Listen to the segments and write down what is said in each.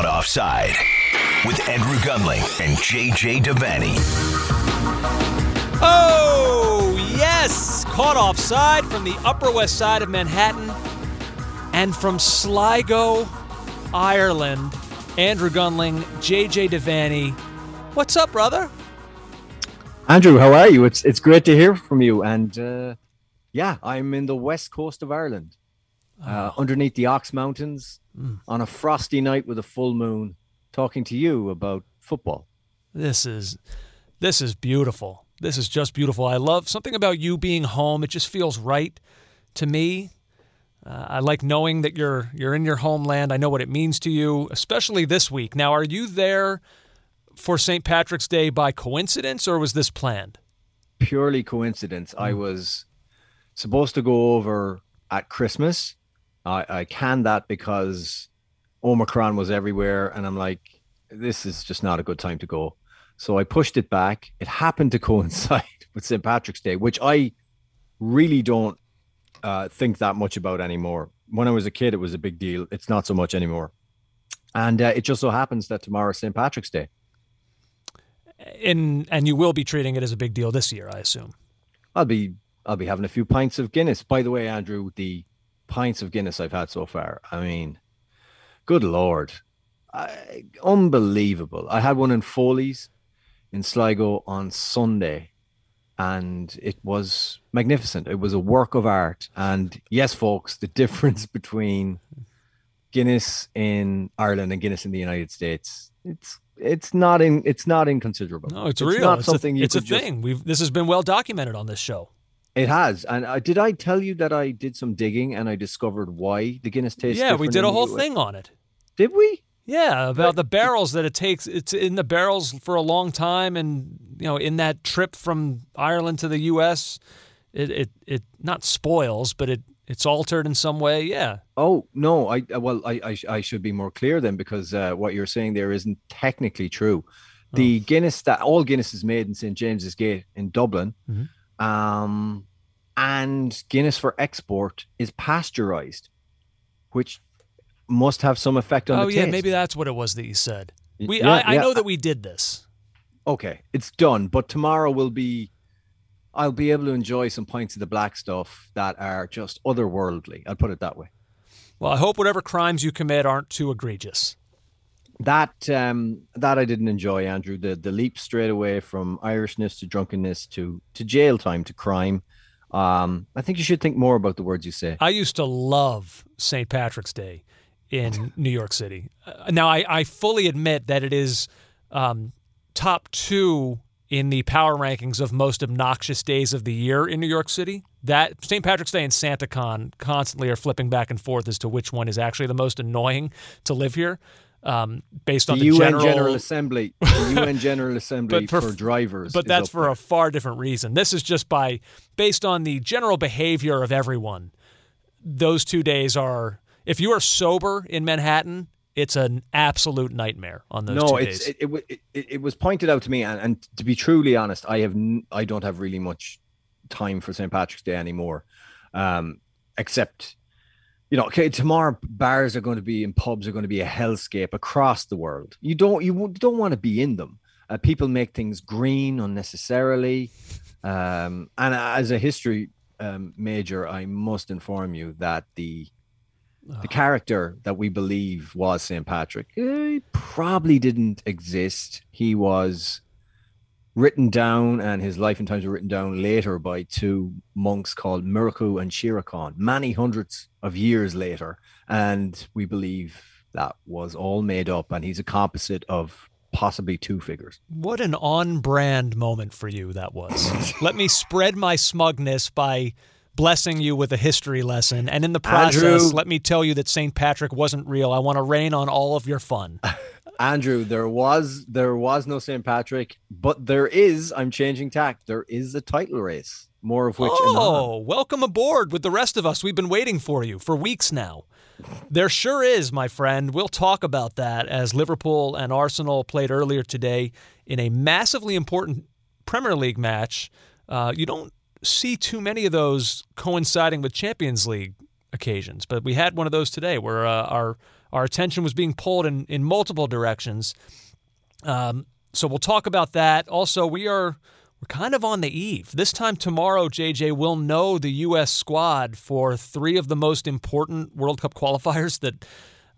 Caught Offside with Andrew Gunling and JJ Devaney. Oh, yes! Caught offside from the Upper West Side of Manhattan and from Sligo, Ireland. Andrew Gunling, JJ Devaney. What's up, brother? Andrew, how are you? It's it's great to hear from you. And uh, yeah, I'm in the west coast of Ireland, uh, underneath the Ox Mountains, on a frosty night with a full moon, talking to you about football. This is this is beautiful. This is just beautiful. I love something about you being home. It just feels right to me. Uh, I like knowing that you're you're in your homeland. I know what it means to you, especially this week. Now, are you there for St. Patrick's Day by coincidence, or was this planned? Purely coincidence. I was supposed to go over at Christmas. I, I canned that because Omicron was everywhere, and I'm like, this is just not a good time to go. So I pushed it back. It happened to coincide with St. Patrick's Day, which I really don't uh, think that much about anymore. When I was a kid, it was a big deal. It's not so much anymore. And uh, it just so happens that tomorrow is St. Patrick's Day. And and you will be treating it as a big deal this year, I assume. I'll be I'll be having a few pints of Guinness. By the way, Andrew, the pints of Guinness I've had so far. I mean, good lord, I, unbelievable. I had one in Foley's in Sligo on Sunday, and it was magnificent. It was a work of art. And yes, folks, the difference between Guinness in Ireland and Guinness in the United States, it's it's not in it's not inconsiderable. No, it's, real. Not it's something a, it's a just- thing. We've this has been well documented on this show. It has. And uh, did I tell you that I did some digging and I discovered why the Guinness tastes yeah, we did a whole thing on it. Did we? Yeah, about the barrels that it takes. It's in the barrels for a long time, and you know, in that trip from Ireland to the U.S., it it, it not spoils, but it it's altered in some way. Yeah, Oh no, I uh, well, I I, I should be more clear then because uh, what you're saying there isn't technically true. The Guinness that all Guinness is made in St James's Gate in Dublin, Mhm. Um, and Guinness for export is pasteurized, which must have some effect on oh the yeah, taste. maybe that's what it was that you said. We yeah, I, I yeah. know that we did this. Okay, it's done. But tomorrow will be, I'll be able to enjoy some pints of the black stuff that are just otherworldly. I'll put it that way. Well, I hope whatever crimes you commit aren't too egregious. That um that I didn't enjoy, Andrew. The the leap straight away from Irishness to drunkenness to to jail time to crime. Um, I think you should think more about the words you say. I used to love St. Patrick's Day in New York City. Uh, now, I, I fully admit that it is um, top two in the power rankings of most obnoxious days of the year in New York City. That St. Patrick's Day and SantaCon constantly are flipping back and forth as to which one is actually the most annoying to live here, um, based The on the, UN general, General Assembly, the UN General Assembly for- for, drivers. but that's for there. a far different reason. This is just by based on the general behavior of everyone. Those two days are if you are sober in Manhattan, it's an absolute nightmare on those no, two it's days. it, it, it, it was pointed out to me, and, and to be truly honest, I have n- I don't have really much time for St. Patrick's Day anymore, um, except you know, okay, tomorrow bars are going to be and pubs are going to be a hellscape across the world. You don't you don't want to be in them. Uh, people make things green unnecessarily, um, and as a history um, major, I must inform you that the the character that we believe was St. Patrick eh, probably didn't exist. He was written down, and his life and times were written down later by two monks called Muirchú and Tírechán, many hundreds of years later. And we believe that was all made up, and he's a composite of possibly two figures. what an on-brand moment for you that was. Let me spread my smugness by blessing you with a history lesson, and in the process, Andrew. let me tell you that St. Patrick wasn't real. I want to rain on all of your fun. Andrew, there was there was no St. Patrick, but there is. I'm changing tack. There is a title race, more of which. Oh, welcome aboard with the rest of us. We've been waiting for you for weeks now. There sure is, my friend. We'll talk about that as Liverpool and Arsenal played earlier today in a massively important Premier League match. Uh, you don't see too many of those coinciding with Champions League occasions, but we had one of those today where uh, our our attention was being pulled in, in multiple directions. Um, so we'll talk about that. Also, we are we're kind of on the eve. This time tomorrow, JJ will know the U.S. squad for three of the most important World Cup qualifiers that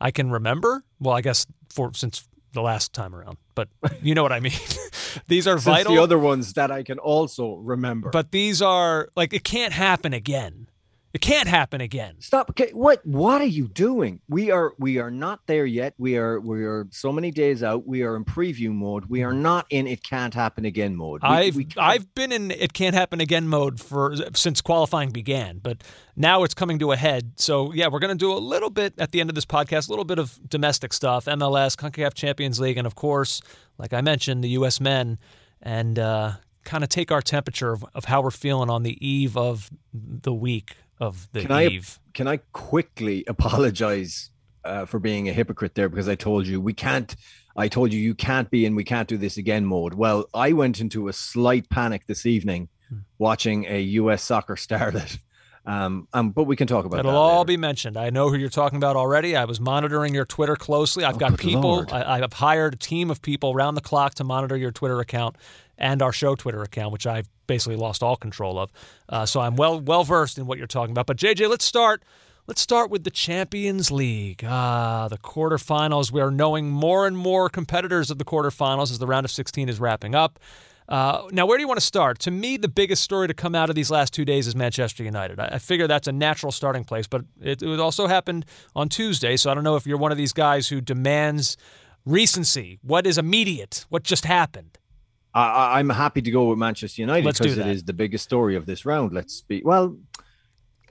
I can remember. Well, I guess for since the last time around, but you know what I mean. these are Since vital. the other ones that I can also remember. but these are like it can't happen again. It can't happen again. Stop. Okay, what what are you doing? We are we are not there yet. We are we are so many days out. We are in preview mode. We are not in it can't happen again mode. We, I've we I've been in it can't happen again mode for since qualifying began, but now it's coming to a head. So yeah, we're gonna do a little bit at the end of this podcast, a little bit of domestic stuff, MLS, Concacaf Champions League, and of course, like I mentioned, the U.S. men, and uh, kind of take our temperature of, of how we're feeling on the eve of the week of the Can I- can I quickly apologize uh, for being a hypocrite there because I told you we can't. I told you you can't be in we can't do this again mode. Well, I went into a slight panic this evening Hmm. watching a U.S. soccer starlet. Um, um, but we can talk about It'll that all later. be mentioned. I know who you're talking about already. I was monitoring your Twitter closely. I've Oh, got people. Lord. I, I've hired a team of people around the clock to monitor your Twitter account and our show Twitter account, which I've basically lost all control of. Uh, so I'm well well versed in what you're talking about. But JJ, let's start. Let's start with the Champions League. Ah, the quarterfinals. We are knowing more and more competitors of the quarterfinals as the round of 16 is wrapping up. Uh, now, where do you want to start? To me, the biggest story to come out of these last two days is Manchester United. I, I figure that's a natural starting place, but it, it also happened on Tuesday. So I don't know if you're one of these guys who demands recency. What is immediate? What just happened? I- I'm happy to go with Manchester United Let's because it is the biggest story of this round. Let's be well.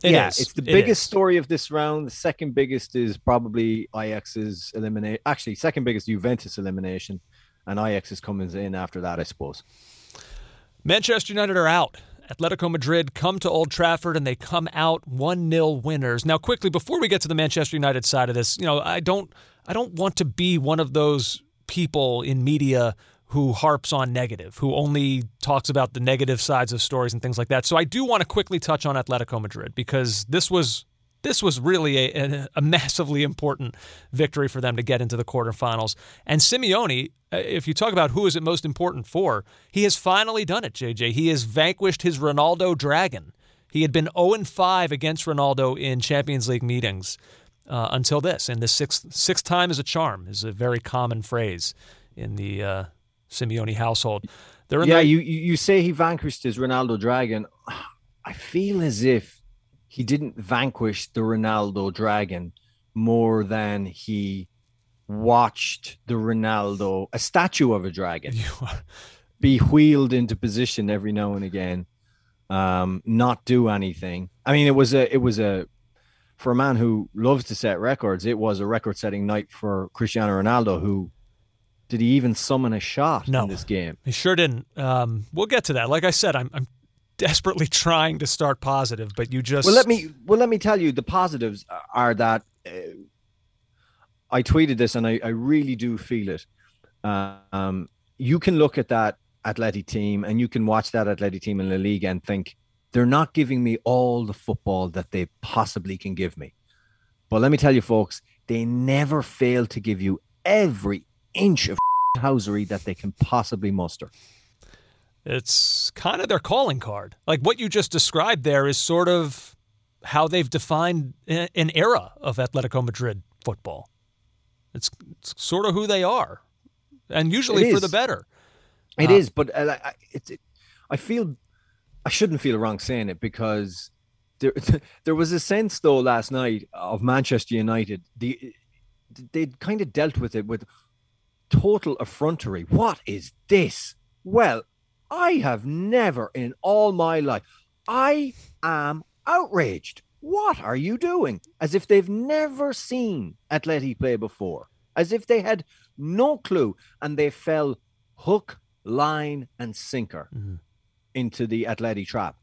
It yeah, is. it's the biggest story of this round. The second biggest is probably Ajax's elimination. Actually, second biggest Juventus elimination, and Ajax is coming in after that, I suppose. Manchester United are out. Atletico Madrid come to Old Trafford and they come out 1-0 winners. Now quickly before we get to the Manchester United side of this, you know, I don't I don't want to be one of those people in media who harps on negative, who only talks about the negative sides of stories and things like that. So I do want to quickly touch on Atletico Madrid because this was this was really a, a, massively important victory for them to get into the quarterfinals. And Simeone, uh, if you talk about who is it most important for, he has finally done it, JJ. He has vanquished his Ronaldo dragon. He had been 0 5 against Ronaldo in Champions League meetings uh, until this. And the sixth, sixth time is a charm, is a very common phrase in the uh, Simeone household. They're Yeah, the- you you say he vanquished his Ronaldo dragon. I feel as if he didn't vanquish the Ronaldo dragon more than he watched the Ronaldo, a statue of a dragon, be wheeled into position every now and again, um, not do anything. I mean, it was a it was a for a man who loves to set records, it was a record-setting night for Cristiano Ronaldo. Who did he even summon a shot No. in this game? He sure didn't. Um, we'll get to that. Like I said, I'm, I'm desperately trying to start positive, but you just Well, let me well let me tell you the positives are that uh, I tweeted this and I, I really do feel it. Um, you can look at that Atleti team and you can watch that Atleti team in La Liga and think they're not giving me all the football that they possibly can give me. But let me tell you, folks, they never fail to give you every inch of housery that they can possibly muster. It's kind of their calling card. Like what you just described there is sort of how they've defined an era of Atletico Madrid football. It's, it's sort of who they are, and usually for the better. It Uh, is, but uh, I- it's. It, I feel I shouldn't feel wrong saying it because there there was a sense though last night of Manchester United. The they kind of dealt with it with total effrontery. What is this? Well, I have never in all my life. I am outraged. What are you doing? As if they've never seen Atleti play before. As if they had no clue and they fell hook, line, and sinker Mhm. into the Atleti trap.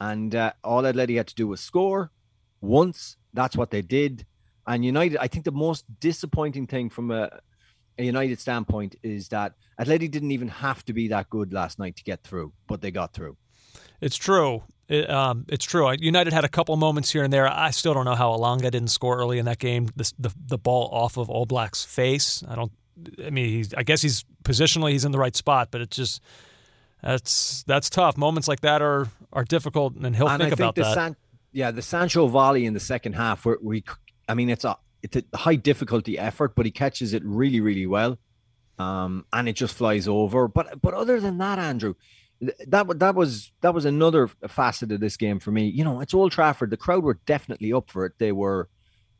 And uh, all Atleti had to do was score once. That's what they did. And United, I think the most disappointing thing from a, a United standpoint is that Atleti didn't even have to be that good last night to get through, but they got through. It's true. It, um, it's true. United had a couple moments here and there. I still don't know how Elanga didn't score early in that game. The, the, the ball off of Oblak's face. I don't. I mean, he's, I guess he's positionally he's in the right spot, but it's just that's that's tough. Moments like that are are difficult, and he'll and think, I think about the that. San, yeah, the Sancho volley in the second half, where we, I mean, it's a it's a high difficulty effort, but he catches it really, really well, um, and it just flies over. But but other than that, Andrew, that that was that was another facet of this game for me. You know, it's Old Trafford. The crowd were definitely up for it. They were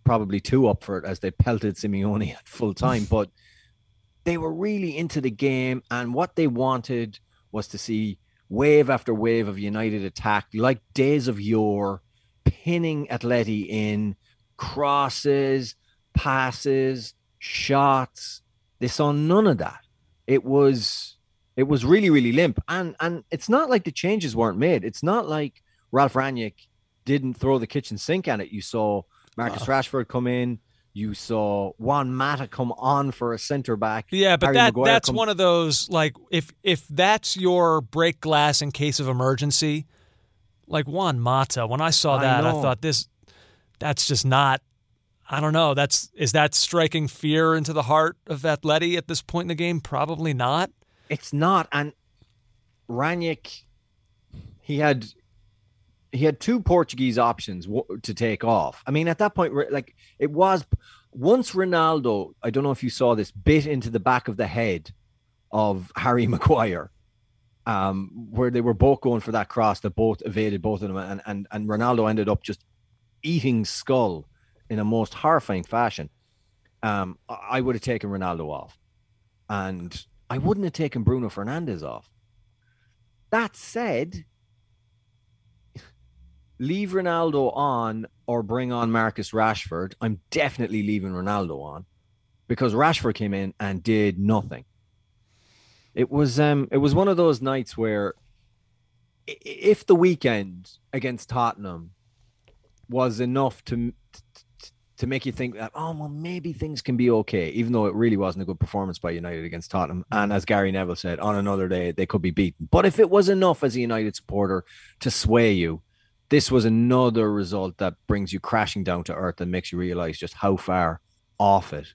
probably too up for it as they pelted Simeone at full time, but they were really into the game, and what they wanted was to see wave after wave of United attack, like days of yore, pinning Atleti in crosses, passes, shots. They saw none of that. It was it was really, really limp. And and it's not like the changes weren't made. It's not like Ralf Rangnick didn't throw the kitchen sink at it. You saw Marcus Rashford come in. You saw Juan Mata come on for a center back. Yeah, but Harry that Maguire that's come... one of those like if if that's your break glass in case of emergency, like Juan Mata. When I saw that, I, I thought this that's just not I don't know. That's is that striking fear into the heart of Atleti at this point in the game? Probably not. It's not. And Rangnick, he had he had two Portuguese options to take off. I mean, at that point, like it was once Ronaldo. I don't know if you saw this bit into the back of the head of Harry Maguire, um, where they were both going for that cross that both evaded both of them, and and and Ronaldo ended up just eating skull in a most horrifying fashion. Um, I would have taken Ronaldo off, and I wouldn't have taken Bruno Fernandes off. That said, leave Ronaldo on or bring on Marcus Rashford, I'm definitely leaving Ronaldo on because Rashford came in and did nothing. It was um it was one of those nights where if the weekend against Tottenham was enough to to make you think that oh well maybe things can be okay even though it really wasn't a good performance by United against Tottenham and as Gary Neville said on another day they could be beaten but if it was enough as a United supporter to sway you this was another result that brings you crashing down to earth and makes you realize just how far off it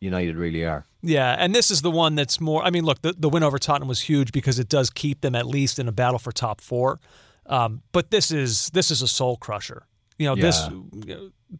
United really are. Yeah, and this is the one that's more. I mean, look, the, the win over Tottenham was huge because it does keep them at least in a battle for top four. Um, but this is this is a soul crusher. You know, yeah. this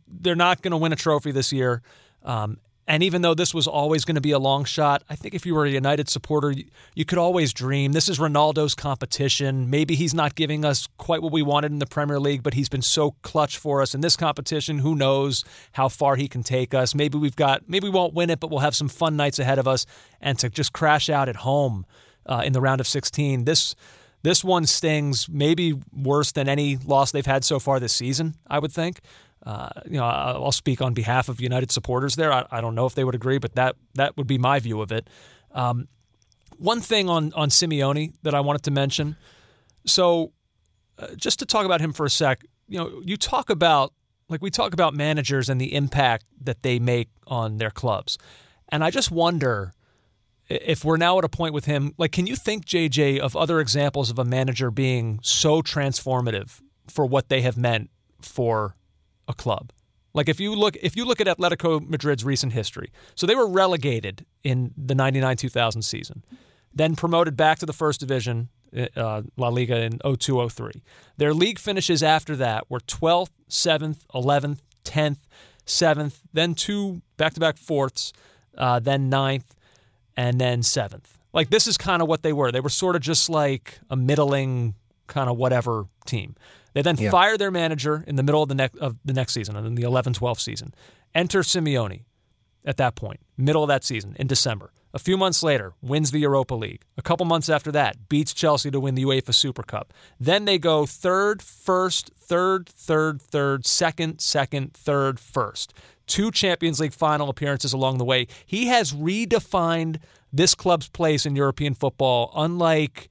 they're not going to win a trophy this year. Um, and even though this was always going to be a long shot, I think if you were a United supporter, you, you, could always dream. This is Ronaldo's competition. Maybe he's not giving us quite what we wanted in the Premier League, but he's been so clutch for us in this competition. Who knows how far he can take us? Maybe we've got, maybe we won't win it, but we'll have some fun nights ahead of us. And to just crash out at home uh, in the round of 16, this this one stings maybe worse than any loss they've had so far this season. I would think. Uh, you know, I'll speak on behalf of United supporters there. I, I, don't know if they would agree, but that that would be my view of it. Um, one thing on on Simeone that I wanted to mention. So, uh, just to talk about him for a sec, you know, you talk about like we talk about managers and the impact that they make on their clubs, and I just wonder if we're now at a point with him. Like, can you think, JJ, of other examples of a manager being so transformative for what they have meant for a club. Like if you look if you look at Atletico Madrid's recent history. So they were relegated in the 99-2000 season. Then promoted back to the first division uh, La Liga in 0203. Their league finishes after that were 12th, 7th, 11th, 10th, 7th, then two back-to-back fourths, uh, then 9th, and then 7th. Like this is kind of what they were. They were sort of just like a middling kind of whatever team. They then yeah. fire their manager in the middle of the next of the next season, in the 11-12 season. Enter Simeone at that point, middle of that season in December. A few months later, wins the Europa League. A couple months after that, beats Chelsea to win the UEFA Super Cup. Then they go third, first, third, third, third, second, second, third, first. Two Champions League final appearances along the way. He has redefined this club's place in European football, unlike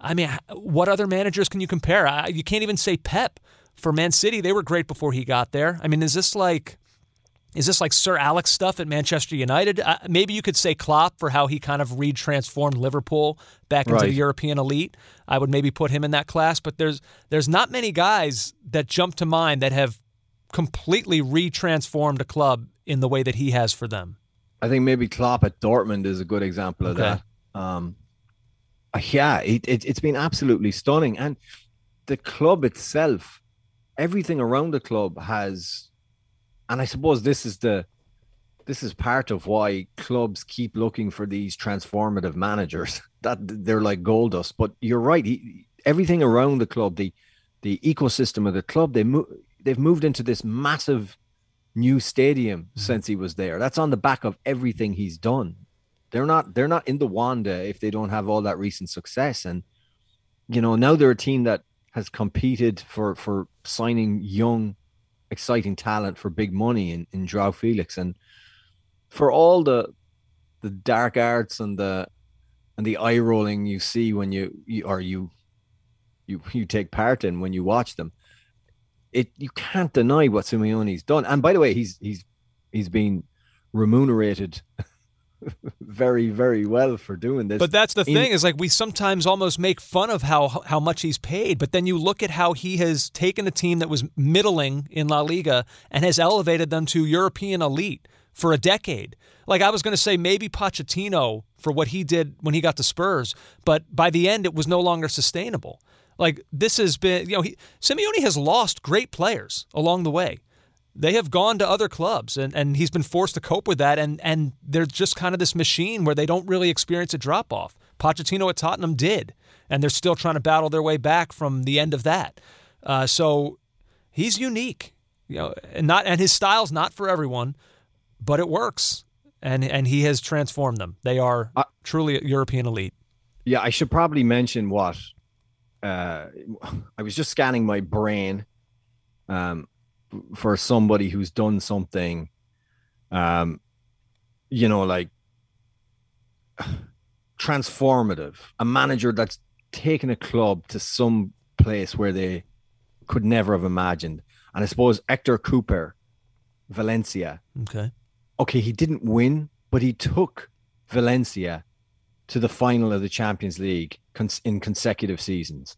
I mean, what other managers can you compare? I, you can't even say Pep for Man City. They were great before he got there. I mean, is this like Is this like Sir Alex stuff at Manchester United? Uh, maybe you could say Klopp for how he kind of retransformed Liverpool back into Right. the European elite. I would maybe put him in that class, but there's there's not many guys that jump to mind that have completely retransformed a club in the way that he has for them. I think maybe Klopp at Dortmund is a good example of Okay. that. Um, uh, yeah, it, it, it's been absolutely stunning, and the club itself, everything around the club has, and I suppose this is the, this is part of why clubs keep looking for these transformative managers. That they're like gold dust. But you're right. He, everything around the club, the, the ecosystem of the club, they move, they've moved into this massive new stadium mm-hmm. since he was there. That's on the back of everything he's done. They're not they're not in the Wanda if they don't have all that recent success. And you know, now they're a team that has competed for for signing young, exciting talent for big money in, in Joao Felix. And for all the the dark arts and the and the eye rolling you see when you, you or you you you take part in when you watch them, it you can't deny what Simeone's done. And by the way, he's he's he's been remunerated very very well for doing this. But that's the in- thing is like we sometimes almost make fun of how how much he's paid, but then you look at how he has taken a team that was middling in La Liga and has elevated them to European elite for a decade. Like I was going to say maybe Pochettino for what he did when he got to Spurs, but by the end it was no longer sustainable. Like this has been, you know, he, Simeone has lost great players along the way they have gone to other clubs and, and he's been forced to cope with that and and they're just kind of this machine where they don't really experience a drop off. Pochettino at Tottenham did, and they're still trying to battle their way back from the end of that. Uh, so he's unique, you know, and not and his style's not for everyone, but it works, and and he has transformed them. They are Uh, truly a European elite. Yeah, I should probably mention what uh, I was just scanning my brain um, for somebody who's done something, um, you know, like transformative, a manager that's taken a club to some place where they could never have imagined. And I suppose Héctor Cúper, Valencia, Okay, okay, he didn't win, but he took Valencia to the final of the Champions League cons- in consecutive seasons.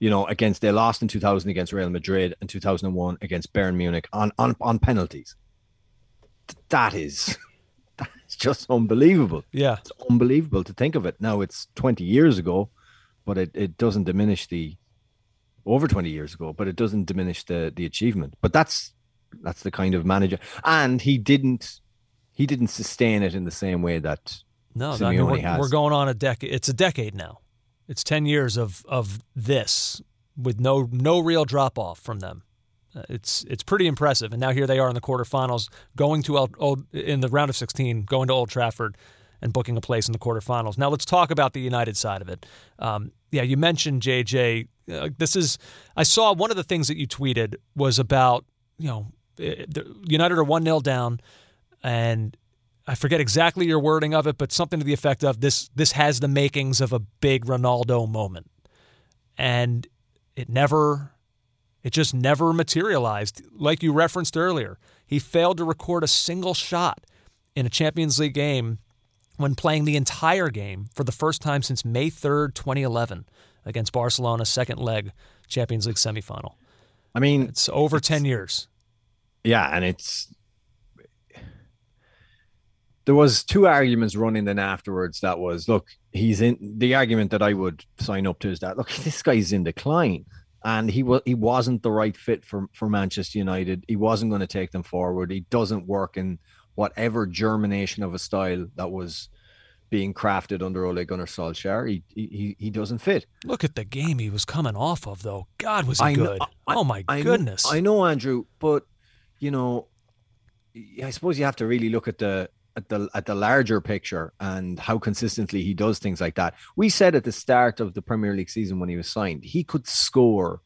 You know, against they lost in 2000 against Real Madrid and 2001 against Bayern Munich on on, on penalties. That is that's just unbelievable. yeah, It's unbelievable to think of it. Now it's 20 years ago, but it, it doesn't diminish the over 20 years ago, but it doesn't diminish the the achievement. But that's that's the kind of manager. And he didn't he didn't sustain it in the same way that no, no I mean, Simeone we're, has. we're going on a decade. It's a decade now. It's ten years of of this with no no real drop off from them. Uh, It's it's pretty impressive, and now here they are in the quarterfinals, going to Old, in the round of sixteen, going to Old Trafford, and booking a place in the quarterfinals. Now let's talk about the United side of it. Um, yeah, you mentioned JJ. Uh, this is I saw one of the things that you tweeted was about you know eh, United are one 0 down, and I forget exactly your wording of it, but something to the effect of this this has the makings of a big Ronaldo moment. And it never it just never materialized. Like you referenced earlier, he failed to record a single shot in a Champions League game when playing the entire game for the first time since May 3rd, 2011 against Barcelona second leg Champions League semifinal. I mean It's over 10 years. yeah, and it's there was two arguments running then afterwards that was look, he's in the argument that I would sign up to is that look, this guy's in decline. And he was he wasn't the right fit for, for Manchester United. He wasn't going to take them forward. He doesn't work in whatever germination of a style that was being crafted under Ole Gunnar Solskjaer. He he he doesn't fit. Look at the game he was coming off of, though. God, was he I know- good. I- oh, my I know- goodness. I know, Andrew, but you know, I suppose you have to really look at the at the at the larger picture and how consistently he does things like that. We said at the start of the Premier League season when he was signed, he could score,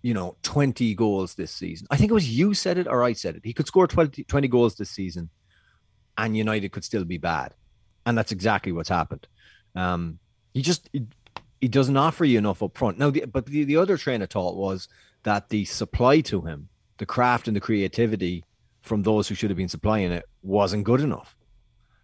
you know, 20 goals this season. I think it was you said it or I said it. He could score 20, 20 goals this season and United could still be bad. And that's exactly what's happened. Um, he just he, he doesn't offer you enough up front. Now, the, but the, the other train of thought was that the supply to him, the craft and the creativity from those who should have been supplying it wasn't good enough.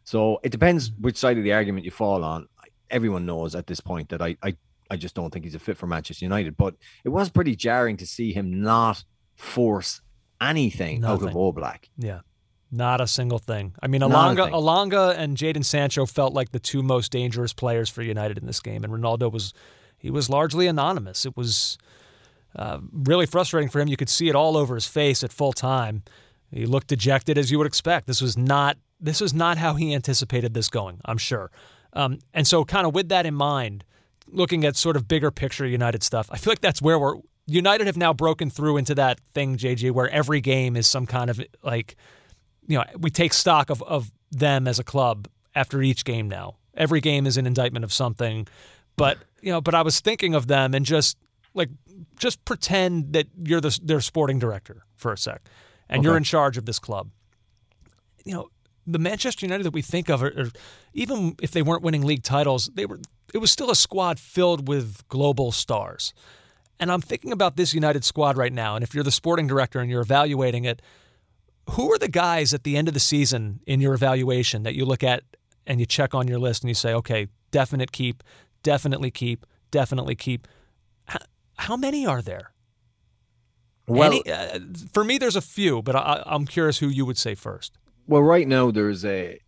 So it depends which side of the argument you fall on. Everyone knows at this point that I, I, I just don't think he's a fit for Manchester United. But it was pretty jarring to see him not force anything Nothing. out of Oblak. Yeah. Not a single thing. I mean, Elanga. Elanga and Jadon Sancho felt like the two most dangerous players for United in this game, and Ronaldo was he was largely anonymous. It was uh, really frustrating for him. You could see it all over his face at full time. He looked dejected, as you would expect. This was not this was not how he anticipated this going. I'm sure. Um, and so, kind of with that in mind, looking at sort of bigger picture United stuff, I feel like that's where we're United have now broken through into that thing, JJ, where every game is some kind of like you know, we take stock of, of them as a club after each game now. Every game is an indictment of something. But, you know, but I was thinking of them and just like just pretend that you're the, their sporting director for a sec and you're in charge of this club. You know, the Manchester United that we think of are, are even if they weren't winning league titles, they were it was still a squad filled with global stars. And I'm thinking about this United squad right now, and if you're the sporting director and you're evaluating it, who are the guys at the end of the season in your evaluation that you look at and you check on your list and you say, okay, definite keep, definitely keep, definitely keep? How, how many are there? Well, Any, uh, for me, there's a few, but I, I'm curious who you would say first. well, right now there's a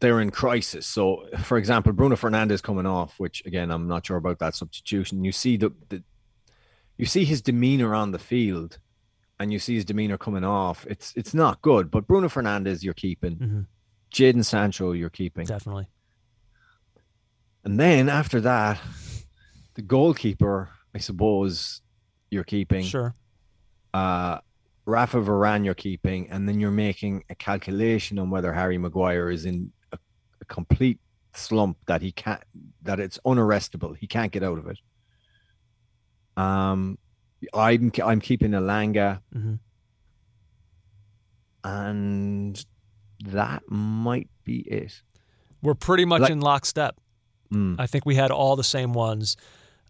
they're in crisis. So, for example, Bruno Fernandes coming off, which again I'm not sure about that substitution. You see the, the you see his demeanor on the field, and you see his demeanor coming off. It's it's not good. But Bruno Fernandes, you're keeping. Mhm. Jadon Sancho, you're keeping. Definitely. And then after that, the goalkeeper, I suppose, you're keeping. Sure. Uh, Rafa Varane you're keeping, and then you're making a calculation on whether Harry Maguire is in a, a complete slump that he can't, that it's unarrestable. He can't get out of it. Um, I'm I'm keeping Elanga, hmm and that might be it. We're pretty much Like- in lockstep. Mm. I think we had all the same ones.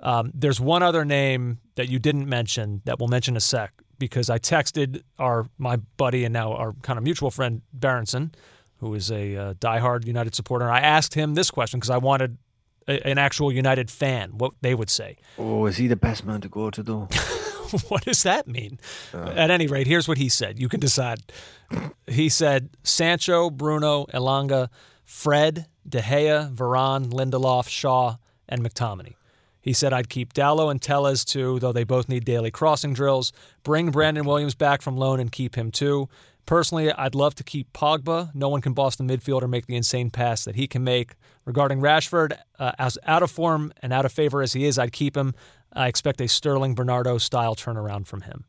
Um, there's one other name that you didn't mention that we'll mention a sec because I texted our my buddy and now our kind of mutual friend Berenson, who is a uh, diehard United supporter. I asked him this question because I wanted a, an actual United fan what they would say. Oh, is he the best man to go to though? what does that mean? At any rate, here's what he said. You can decide. He said Sancho, Bruno, Elanga, Fred, De Gea, Varane, Lindelof, Shaw, and McTominay. He said I'd keep Dalot and Telles too, though they both need daily crossing drills. Bring Brandon Williams back from loan and keep him too. Personally, I'd love to keep Pogba. No one can boss the midfielder make the insane pass that he can make. Regarding Rashford, uh, as out of form and out of favor as he is, I'd keep him. I expect a Sterling Bernardo style turnaround from him.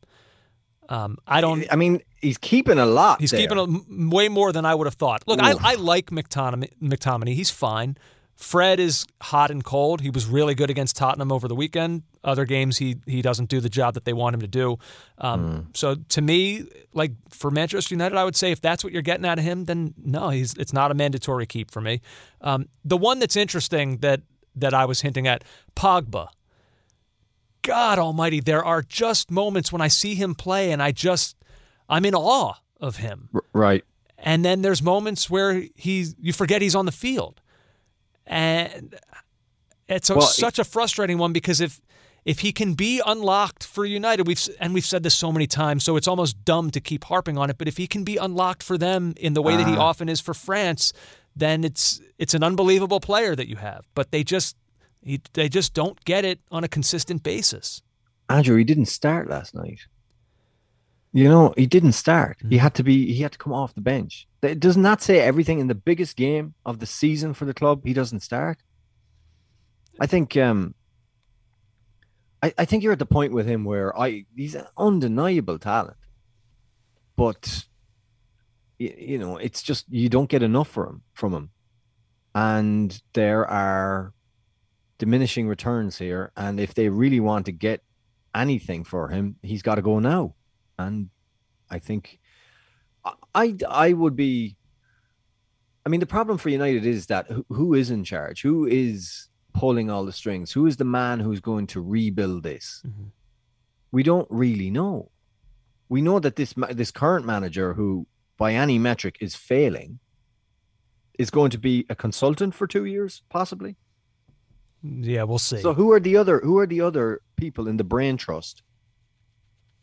Um, I don't. I mean, he's keeping a lot. He's there. keeping a, way more than I would have thought. Look, I, I like McTominay. He's fine. Fred is hot and cold. He was really good against Tottenham over the weekend. Other games, he he doesn't do the job that they want him to do. Um, So to me, like for Manchester United, I would say if that's what you're getting out of him, then no, he's it's not a mandatory keep for me. Um, the one that's interesting that that I was hinting at, Pogba. God Almighty, there are just moments when I see him play, and I just I'm in awe of him. Right. And then there's moments where he's you forget he's on the field, and it's a, Well, such a frustrating one because if if he can be unlocked for United, we've and we've said this so many times, so it's almost dumb to keep harping on it. But if he can be unlocked for them in the way that he Ah. often is for France, then it's it's an unbelievable player that you have. But they just he, they just don't get it on a consistent basis. Andrew, he didn't start last night. You know, he didn't start. He had to be. He had to come off the bench. Doesn't that say everything in the biggest game of the season for the club? He doesn't start. I think. Um, I, I think you're at the point with him where I he's an undeniable talent, but you, you know it's just you don't get enough for him from him, and there are diminishing returns here. And if they really want to get anything for him, he's got to go now. And I think I I, would be. I mean, the problem for United is that who, who is in charge? Who is pulling all the strings? Who is the man who's going to rebuild this? Mm-hmm. We don't really know. We know that this this current manager, who by any metric is failing is going to be a consultant for two years, possibly. Yeah, we'll see. So who are the other who are the other people in the brain trust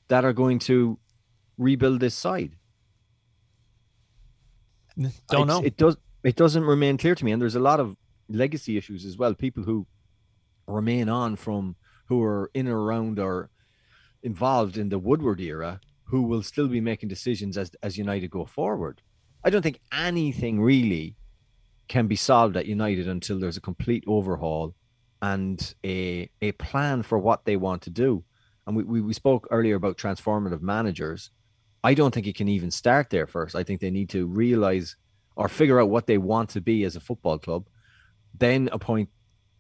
that are going to rebuild this side? Don't It's- know. It does it doesn't remain clear to me. And there's a lot of legacy issues as well. People who remain on from who are in or around or involved in the Woodward era who will still be making decisions as as United go forward. I don't think anything really can be solved at United until there's a complete overhaul and a a plan for what they want to do. And we, we, we spoke earlier about transformative managers. I don't think it can even start there first. I think they need to realize or figure out what they want to be as a football club, then appoint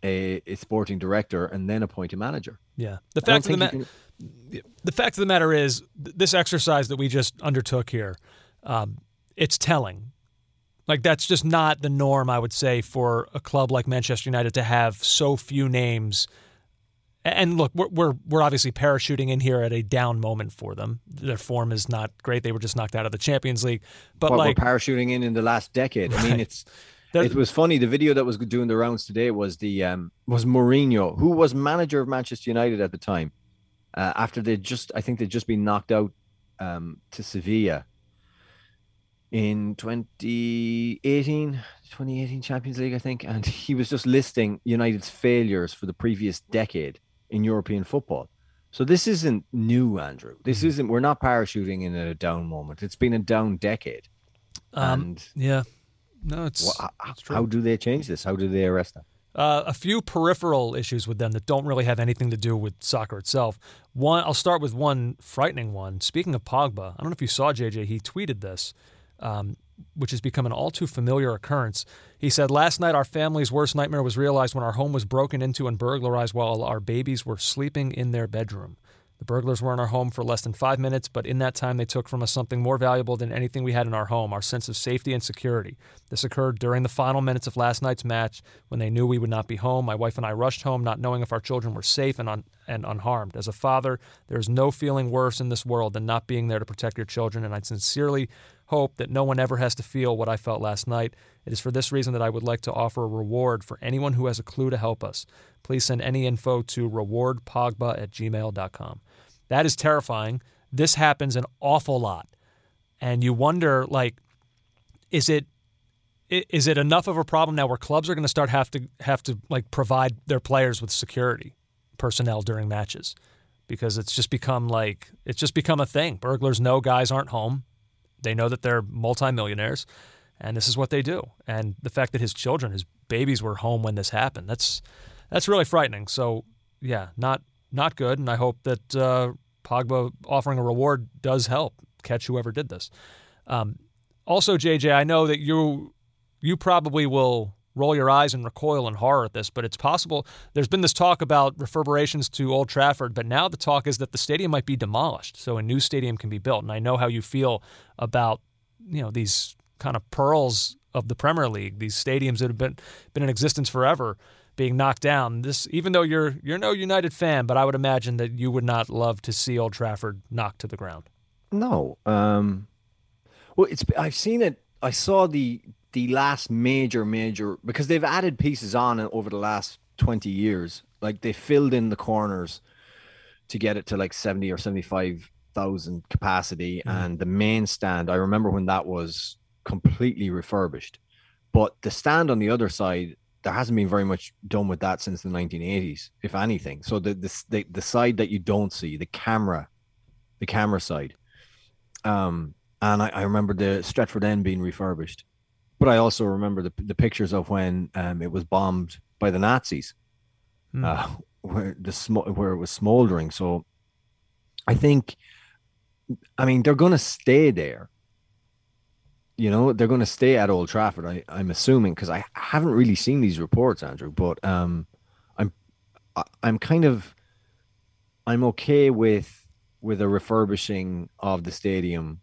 a, a sporting director, and then appoint a manager. yeah. The fact of the matter. can- the fact of the matter is, th- this exercise that we just undertook here, um, it's telling. Like that's just not the norm, I would say, for a club like Manchester United to have so few names. And look, we're we're, we're obviously parachuting in here at a down moment for them. Their form is not great. They were just knocked out of the Champions League. But what like, we're parachuting in in the last decade. I mean, Right. it's There- it was funny. The video that was doing the rounds today was the um was Mourinho, who was manager of Manchester United at the time, uh, after they just I think they'd just been knocked out um to Sevilla in 2018 2018 Champions League I think and he was just listing United's failures for the previous decade in European football. So this isn't new, Andrew. This isn't. We're not parachuting in at a down moment. It's been a down decade. um, and yeah, no, it's, how, it's true. how do they change this? How do they arrest that? Uh, a few peripheral issues with them that don't really have anything to do with soccer itself. One, I'll start with one frightening one. Speaking of Pogba, I don't know if you saw JJ. He tweeted this, um, which has become an all too familiar occurrence. He said, "Last night, our family's worst nightmare was realized when our home was broken into and burglarized while our babies were sleeping in their bedroom." The burglars were in our home for less than five minutes, but in that time, they took from us something more valuable than anything we had in our home our sense of safety and security. This occurred during the final minutes of last night's match when they knew we would not be home. My wife and I rushed home, not knowing if our children were safe and, un- and unharmed. As a father, there is no feeling worse in this world than not being there to protect your children, and I sincerely hope that no one ever has to feel what I felt last night. It is for this reason that I would like to offer a reward for anyone who has a clue to help us. Please send any info to rewardpogba at gmail.com. That is terrifying. This happens an awful lot. And you wonder, like, is it is it enough of a problem now where clubs are going to start have to have to like provide their players with security personnel during matches because it's just become like it's just become a thing. Burglars know guys aren't home. They know that they're multimillionaires and this is what they do. And the fact that his children, his babies were home when this happened, that's that's really frightening. So, yeah, not not good and I hope that uh, Pogba offering a reward does help catch whoever did this. Um, also, JJ, I know that you you probably will roll your eyes and recoil in horror at this, but it's possible. There's been this talk about reverberations to Old Trafford, but now the talk is that the stadium might be demolished, so a new stadium can be built. And I know how you feel about you know these kind of pearls of the Premier League, these stadiums that have been been in existence forever being knocked down. This, even though you're you're no United fan, but I would imagine that you would not love to see Old Trafford knocked to the ground. No. Um, well, it's I've seen it. I saw the the last major major because they've added pieces on over the last twenty years. Like they filled in the corners to get it to like seventy or seventy five thousand capacity, and the main stand. I remember when that was completely refurbished, but the stand on the other side. There hasn't been very much done with that since the 1980s, if anything. So the the the, the side that you don't see, the camera, the camera side, um, and I, I remember the Stretford End being refurbished, but I also remember the the pictures of when um, it was bombed by the Nazis, Hmm. uh, where the sm- where it was smoldering. So, I think, I mean, they're going to stay there. You know, they're going to stay at Old Trafford. I, I'm assuming because I haven't really seen these reports, Andrew. But um, I'm I, I'm kind of I'm okay with with a refurbishing of the stadium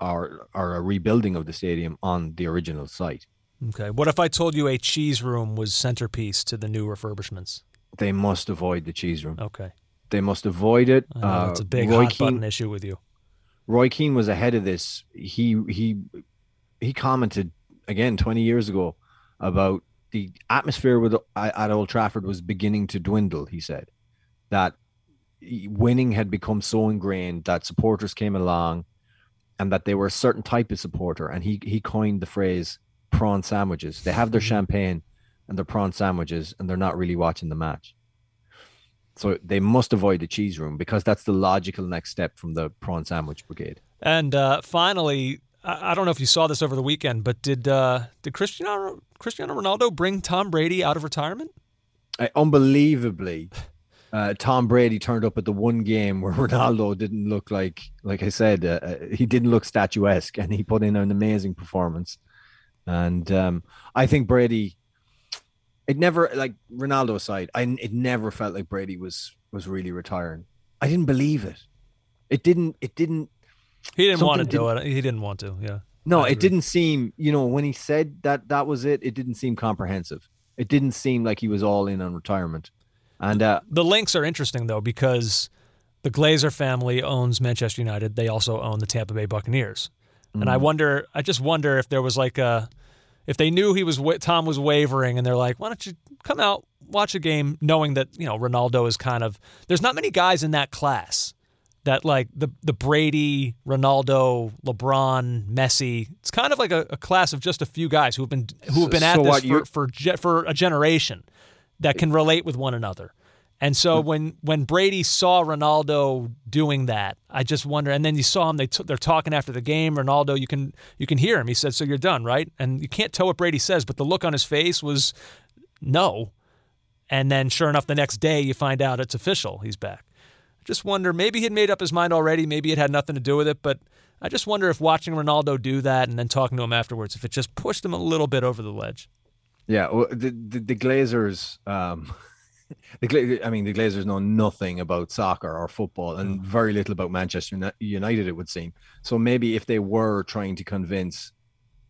or or a rebuilding of the stadium on the original site. Okay. What if I told you a cheese room was centerpiece to the new refurbishments? They must avoid the cheese room. Okay. They must avoid it. Know Uh, that's a big Roy hot Keane, button issue with you. Roy Keane was ahead of this. He he he commented again 20 years ago about the atmosphere with at Old Trafford was beginning to dwindle. He said that winning had become so ingrained that supporters came along and that they were a certain type of supporter. And he he coined the phrase prawn sandwiches. They have their mm-hmm. champagne and their prawn sandwiches, and they're not really watching the match. So they must avoid the cheese room because that's the logical next step from the prawn sandwich brigade. And uh, finally, I don't know if you saw this over the weekend, but did uh, did Cristiano Cristiano Ronaldo bring Tom Brady out of retirement? I, unbelievably, uh, Tom Brady turned up at the one game where Ronaldo didn't look like, like I said, uh, uh, he didn't look statuesque, and he put in an amazing performance. And um, I think Brady, it never like Ronaldo aside, I it never felt like Brady was was really retiring. I didn't believe it. It didn't. It didn't. He didn't want to do it. He didn't want to. Yeah. No, it didn't seem. You know, when he said that that was it, it didn't seem comprehensive. It didn't seem like he was all in on retirement. And uh, the links are interesting though because the Glazer family owns Manchester United. They also own the Tampa Bay Buccaneers. Mm-hmm. And I mm. wonder, I just wonder if there was like a, if they knew he was Tom was wavering, and they're like, why don't you come out watch a game, knowing that you know Ronaldo is kind of. There's not many guys in that class that like the the Brady, Ronaldo, LeBron, Messi. It's kind of like a, a class of just a few guys who have been who have been at so this for, for for a generation that can relate with one another. And so hmm. when when Brady saw Ronaldo doing that, I just wonder. And then you saw him; they t- they're talking after the game. Ronaldo, you can you can hear him. He said, "So you're done, right?" And you can't tell what Brady says, but the look on his face was no. And then, sure enough, the next day you find out it's official. He's back. I Just wonder. Maybe he'd made up his mind already. Maybe it had nothing to do with it. But I just wonder if watching Ronaldo do that and then talking to him afterwards, if it just pushed him a little bit over the ledge. Yeah, well, the, the, the Glazers. Um, the I mean, the Glazers know nothing about soccer or football, and very little about Manchester United. It would seem. So maybe if they were trying to convince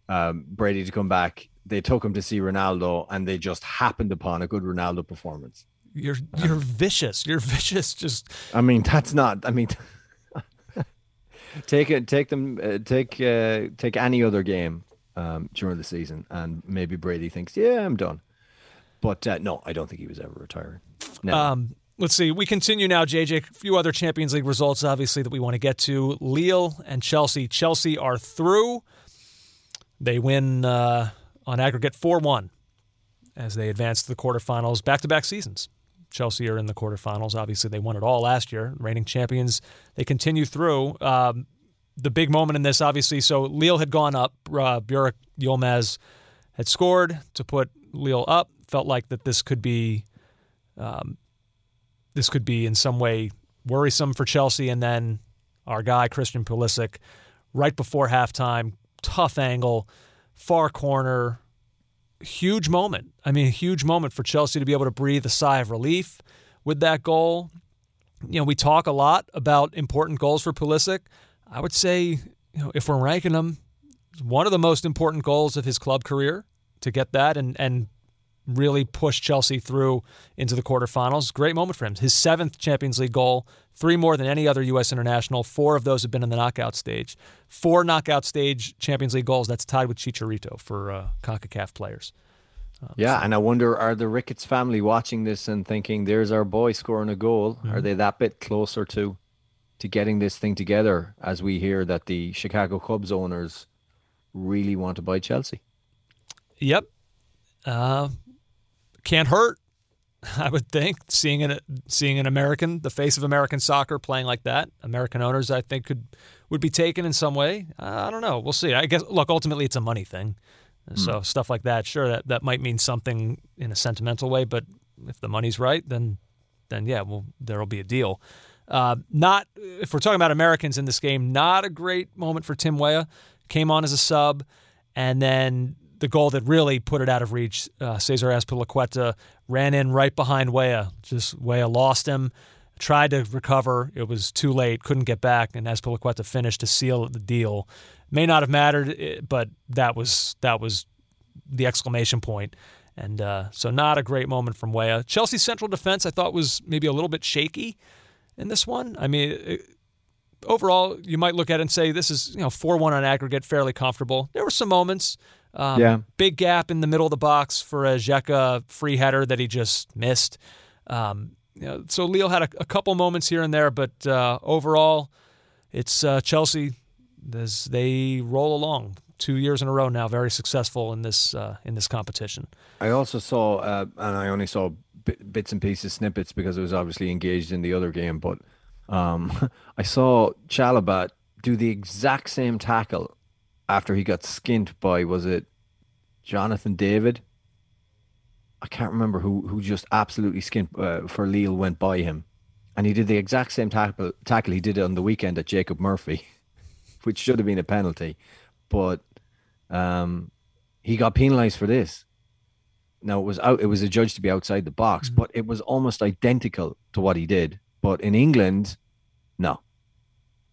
um, Brady to come back, they took him to see Ronaldo, and they just happened upon a good Ronaldo performance. You're you're vicious. You're vicious. Just. I mean, that's not. I mean. take it. Take them. Uh, take uh, take any other game um, during the season, and maybe Brady thinks, "Yeah, I'm done." But uh, no, I don't think he was ever retiring. Um, let's see. We continue now, JJ. A few other Champions League results, obviously, that we want to get to. Lille and Chelsea. Chelsea are through. They win uh, on aggregate 4 1 as they advance to the quarterfinals, back to back seasons. Chelsea are in the quarterfinals. Obviously, they won it all last year, reigning champions. They continue through. Um, the big moment in this, obviously, so Lille had gone up. Uh, Burak Yilmaz had scored to put Lille up. Felt like that this could be, um, this could be in some way worrisome for Chelsea. And then our guy Christian Pulisic, right before halftime, tough angle, far corner, huge moment. I mean, a huge moment for Chelsea to be able to breathe a sigh of relief with that goal. You know, we talk a lot about important goals for Pulisic. I would say, you know, if we're ranking him, one of the most important goals of his club career to get that and and really push Chelsea through into the quarterfinals. Great moment for him. His seventh Champions League goal, three more than any other U.S. international. Four of those have been in the knockout stage. Four knockout stage Champions League goals. That's tied with Chicharito for uh, CONCACAF players. Um, yeah, so. and I wonder are the Ricketts family watching this and thinking, there's our boy scoring a goal? Mm-hmm. Are they that bit closer to to getting this thing together as we hear that the Chicago Cubs owners really want to buy Chelsea. Yep. Uh, can't hurt. I would think seeing an seeing an American, the face of American soccer, playing like that. American owners, I think, could would be taken in some way. Uh, I don't know. We'll see. I guess. Look, ultimately, it's a money thing. So mm. stuff like that, sure, that that might mean something in a sentimental way. But if the money's right, then then yeah, well, there'll be a deal. Uh, not if we're talking about Americans in this game, not a great moment for Tim Weah. Came on as a sub, and then the goal that really put it out of reach. Uh, Cesar Azpilicueta ran in right behind Weah. Just Weah lost him, tried to recover. It was too late, couldn't get back, and Azpilicueta finished to seal the deal. May not have mattered, eh, but that was that was the exclamation point. And uh, so, not a great moment from Weah. Chelsea's central defense, I thought, was maybe a little bit shaky in this one. I mean, it, overall, you might look at it and say this is you know four one on aggregate, fairly comfortable. There were some moments. Um, Yeah. Big gap in the middle of the box for a Zeka free header that he just missed. Um, you know, so Lille had a, a couple moments here and there, but uh, overall, it's uh, Chelsea as they roll along. Two years in a row now, very successful in this uh, in this competition. I also saw, uh, and I only saw bit, bits and pieces, snippets, because I was obviously engaged in the other game. But um, I saw Chalobah do the exact same tackle after he got skint by was it Jonathan David? I can't remember who who just absolutely skint uh, for Lille went by him, and he did the exact same tackle tackle he did on the weekend at Jacob Murphy, which should have been a penalty, but um, he got penalised for this. Now it was out. It was adjudged to be outside the box, but it was almost identical to what he did. But in England, no.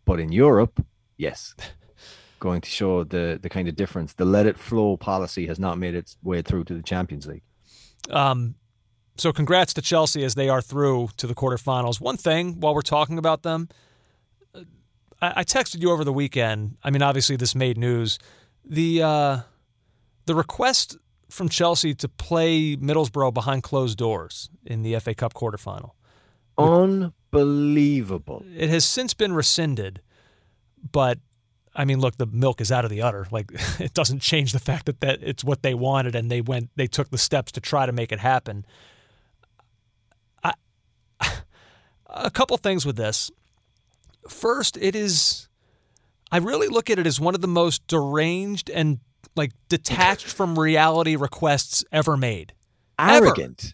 But in Europe, yes. Going to show the the kind of difference. The let it flow policy has not made its way through to the Champions League. Um, so congrats to Chelsea as they are through to the quarterfinals. One thing while we're talking about them, uh, I, I texted you over the weekend. I mean, obviously this made news. The uh, the request from Chelsea to play Middlesbrough behind closed doors in the FA Cup quarterfinal. Unbelievable. It has since been rescinded, but I mean, look, the milk is out of the udder. Like it doesn't change the fact that, that it's what they wanted and they went they took the steps to try to make it happen. I, a couple things with this. First, it is I really look at it as one of the most deranged and like detached from reality requests ever made. Ever. Arrogant.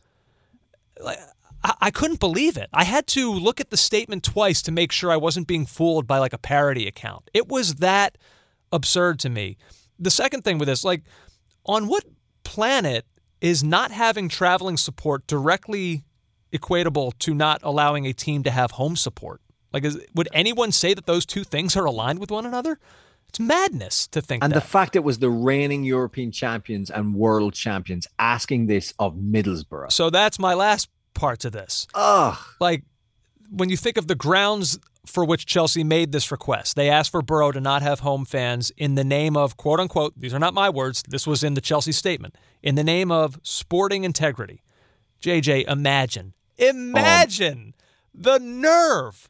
I, I couldn't believe it. I had to look at the statement twice to make sure I wasn't being fooled by like a parody account. It was that absurd to me. The second thing with this, like, on what planet is not having traveling support directly equatable to not allowing a team to have home support? Like, is, would anyone say that those two things are aligned with one another? It's madness to think And that. the fact it was the reigning European champions and world champions asking this of Middlesbrough. so that's my last part to this. Ugh. like when you think of the grounds for which Chelsea made this request, they asked for Boro to not have home fans in the name of quote unquote, these are not my words, this was in the Chelsea statement, in the name of sporting integrity. JJ, imagine, imagine oh. the nerve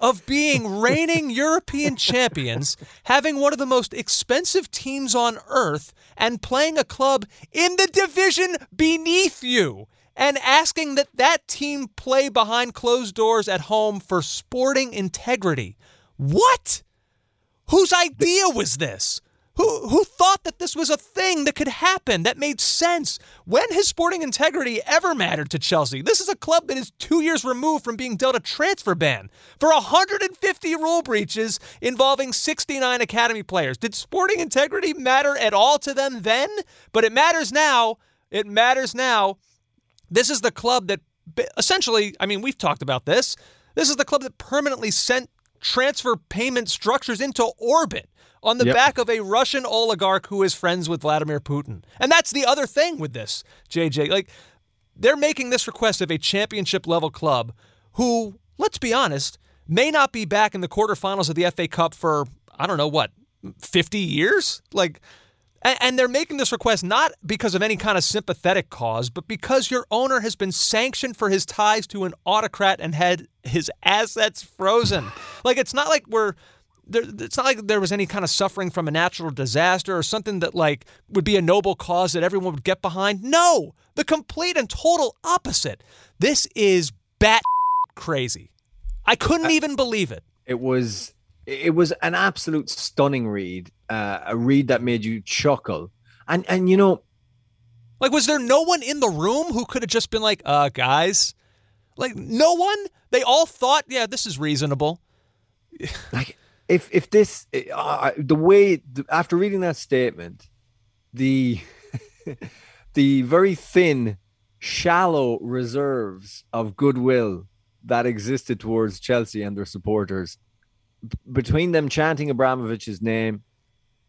of being reigning European champions, having one of the most expensive teams on earth, and playing a club in the division beneath you, and asking that that team play behind closed doors at home for sporting integrity. What? Whose idea was this? Who, who thought that this was a thing that could happen that made sense? When has sporting integrity ever mattered to Chelsea? This is a club that is two years removed from being dealt a transfer ban for 150 rule breaches involving 69 academy players. Did sporting integrity matter at all to them then? But it matters now. It matters now. This is the club that essentially, I mean, we've talked about this. This is the club that permanently sent transfer payment structures into orbit on the Yep. back of a Russian oligarch who is friends with Vladimir Putin. And that's the other thing with this, JJ. Like, they're making this request of a championship level club who, let's be honest, may not be back in the quarterfinals of the FA Cup for, I don't know, what, 50 years? Like, and they're making this request not because of any kind of sympathetic cause, but because your owner has been sanctioned for his ties to an autocrat and had his assets frozen. Like it's not like we're there, it's not like there was any kind of suffering from a natural disaster or something that like would be a noble cause that everyone would get behind. No, the complete and total opposite. This is bat crazy. I couldn't even believe it. It was it was an absolute stunning read, uh, a read that made you chuckle. And and you know, Like, was there no one in the room who could have just been like, uh, guys? Like, no one? They all thought, yeah, this is reasonable. like if if this uh, the way after reading that statement, the the very thin, shallow reserves of goodwill that existed towards Chelsea and their supporters, between them chanting Abramovich's name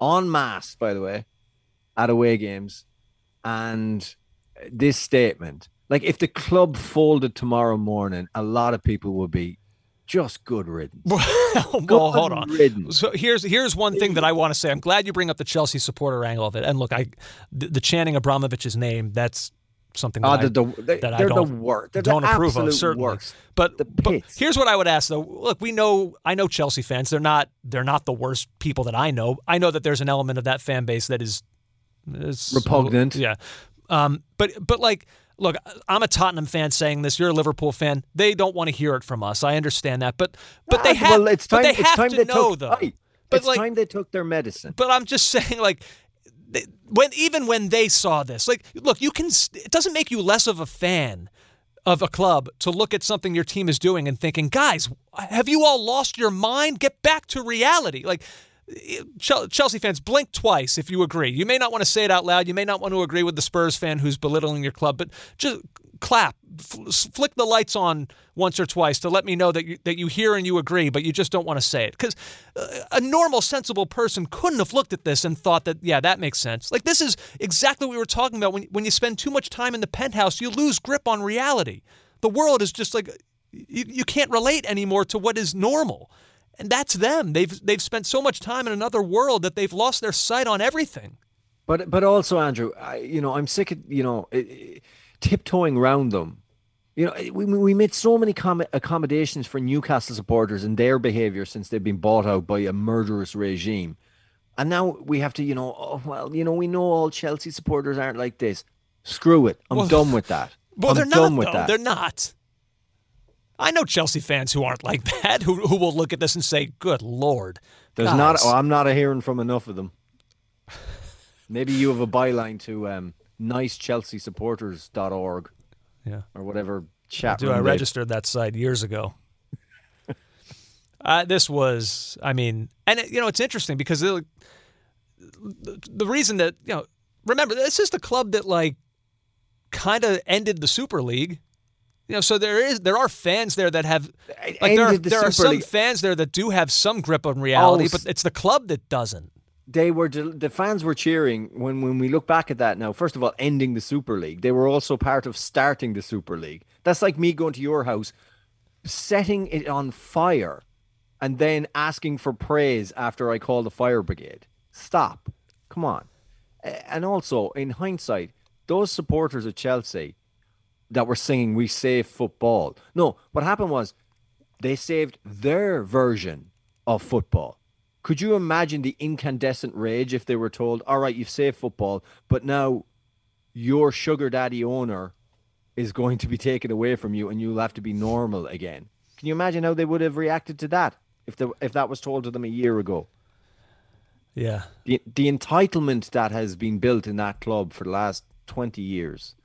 en masse, by the way, at away games, and this statement. Like if the club folded tomorrow morning, a lot of people would be just good riddance. well, Good hold on. riddance. So here's here's one thing that I want to say. I'm glad you bring up the Chelsea supporter angle of it. And look, I the, the chanting Abramovich's name that's something that, Ah, I, the, they, that I they're the don't worst. They're don't the approve of certainly. worst. But, but here's what I would ask though. Look, we know I know Chelsea fans. They're not they're not the worst people that I know. I know that there's an element of that fan base that is, is Repugnant. Yeah. Um, but but like look, I'm a Tottenham fan saying this. You're a Liverpool fan. They don't want to hear it from us. I understand that. But but they have well, it's time, they it's time to they know took, though. But it's like time they took their medicine. but I'm just saying, like, they- when even when they saw this, like, look, you can. It doesn't make you less of a fan of a club to look at something your team is doing and thinking, guys, have you all lost your mind? Get back to reality. Like. Chel- Chelsea fans, blink twice if you agree. You may not want to say it out loud. You may not want to agree with the Spurs fan who's belittling your club, but just clap, flick the lights on once or twice to let me know that you, that you hear and you agree, but you just don't want to say it. Because uh, a normal, sensible person couldn't have looked at this and thought that, yeah, that makes sense. Like this is exactly what we were talking about. When when you spend too much time in the penthouse, you lose grip on reality. The world is just like you, you can't relate anymore to what is normal. And that's them. They've they've spent so much time in another world that they've lost their sight on everything. But but also Andrew, I, you know, I'm sick of you know tiptoeing around them. You know, we we made so many com- accommodations for Newcastle supporters and their behaviour since they've been bought out by a murderous regime, and now we have to, you know, oh well, you know, we know all Chelsea supporters aren't like this. Screw it, I'm Well- done with that. Well, I'm they're done not. with though. that. They're not. I know Chelsea fans who aren't like that, who who will look at this and say, "Good lord." There's not. Oh, I'm not hearing from enough of them. Maybe you have a byline to um, nicechelseasupporters.org yeah. or whatever chat. Do I registered that site years ago? uh, this was, I mean, and it, you know, it's interesting because it, the, the reason that you know, remember, this is the club that like kind of ended the Super League. You know, so there is there are fans there that have like there are, the there are some League. fans there that do have some grip on reality, Oh, but it's the club that doesn't. they were the fans were cheering when when we look back at that now. First of all ending the super league. They were also part of starting the super league. That's like me going to your house setting it on fire and then asking for praise after i call the fire brigade. Stop. Come on. And also in hindsight those supporters of chelsea that were singing we save football no what happened was they saved their version of football. Could you imagine the incandescent rage if they were told, all right, you've saved football, but now your sugar daddy owner is going to be taken away from you and you'll have to be normal again? Can you imagine how they would have reacted to that if, the, if that was told to them a year ago? Yeah, The, the entitlement that has been built in that club for the last 20 years.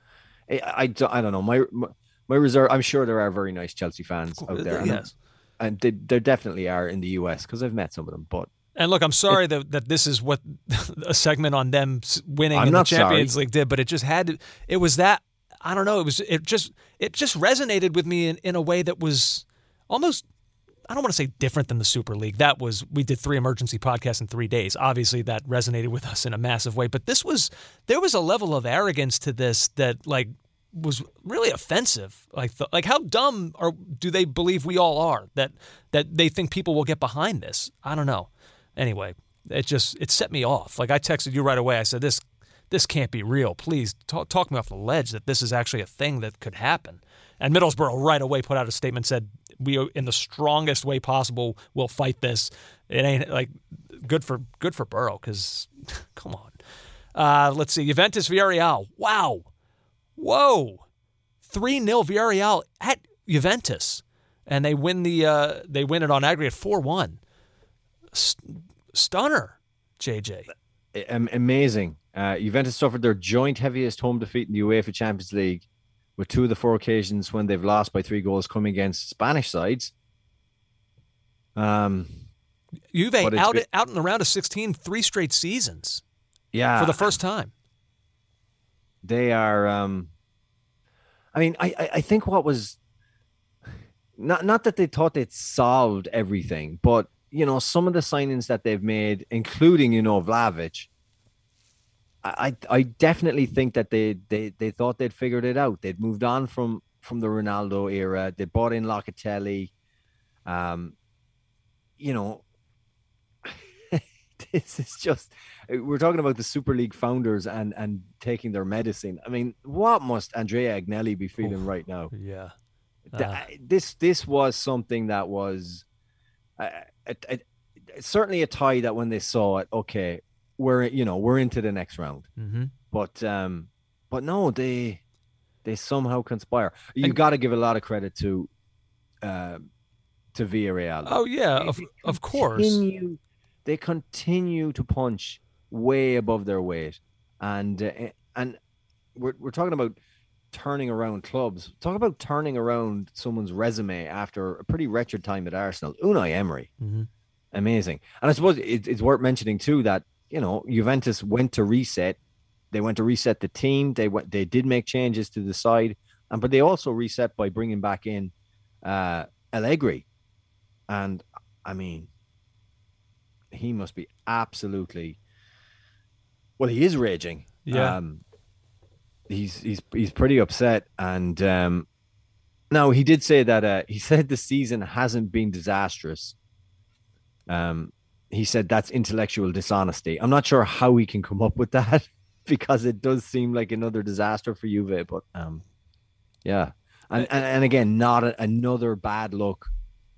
I, I, don't- I don't know. My, my, my reserve, I'm sure there are very nice Chelsea fans out there. and- yes. and they, there definitely are in the US because I've met some of them. But And look, I'm sorry that, that this is what a segment on them winning I'm in the not sorry. Champions League did, but it just had to. It was that I don't know. It was it just it just resonated with me in, in a way that was almost I don't want to say different than the Super League. That was we did three emergency podcasts in three days. Obviously, that resonated with us in a massive way. But this was there was a level of arrogance to this that like was really offensive. Like the, like how dumb or do they believe we all are that that they think people will get behind this? I don't know. Anyway, it just it set me off. Like I texted you right away. I said this this can't be real. Please talk, talk me off the ledge that this is actually a thing that could happen. And Middlesbrough right away put out a statement said we in the strongest way possible will fight this. It ain't like good for good for Boro because come on. Uh, let's see Juventus Villarreal. Wow, whoa, three 0 Villarreal at Juventus, and they win the uh, they win it on aggregate four one. Stunner, JJ. amazing. Uh, Juventus suffered their joint heaviest home defeat in the UEFA Champions League, with two of the four occasions when they've lost by three goals coming against Spanish sides. Um, Juve out been- out in the round of 16, three straight seasons yeah, for the first time. they are. Um, I mean, I, I I think what was not not that they thought they'd solved everything, but you know, some of the signings that they've made, including you know Vlahovic, I I definitely think that they they they thought they'd figured it out. They'd moved on from from the Ronaldo era. They bought in Locatelli, Um, you know, this is just we're talking about the Super League founders and and taking their medicine. I mean, what must Andrea Agnelli be feeling Oof, right now? Yeah, uh, this this was something that was uh, certainly a tie that when they saw it, okay, we're you know we're into the next round. Mm-hmm. But um, but no, they they somehow conspire. You got to give a lot of credit to uh, to Villarreal. Oh yeah, of, of course. They continue to punch way above their weight, and uh, and we're we're talking about turning around clubs. Talk about turning around someone's resume after a pretty wretched time at Arsenal. Unai Emery, mm-hmm. amazing. And I suppose it, it's worth mentioning too that you know Juventus went to reset. They went to reset the team. They went. They did make changes to the side, and but they also reset by bringing back in uh, Allegri, and I mean, he must be absolutely. Well, he is raging. Yeah. Um, he's he's he's pretty upset and um now he did say that uh he said the season hasn't been disastrous um he said that's intellectual dishonesty. I'm not sure how he can come up with that because it does seem like another disaster for Juve but um yeah. And and, and again not a, another bad look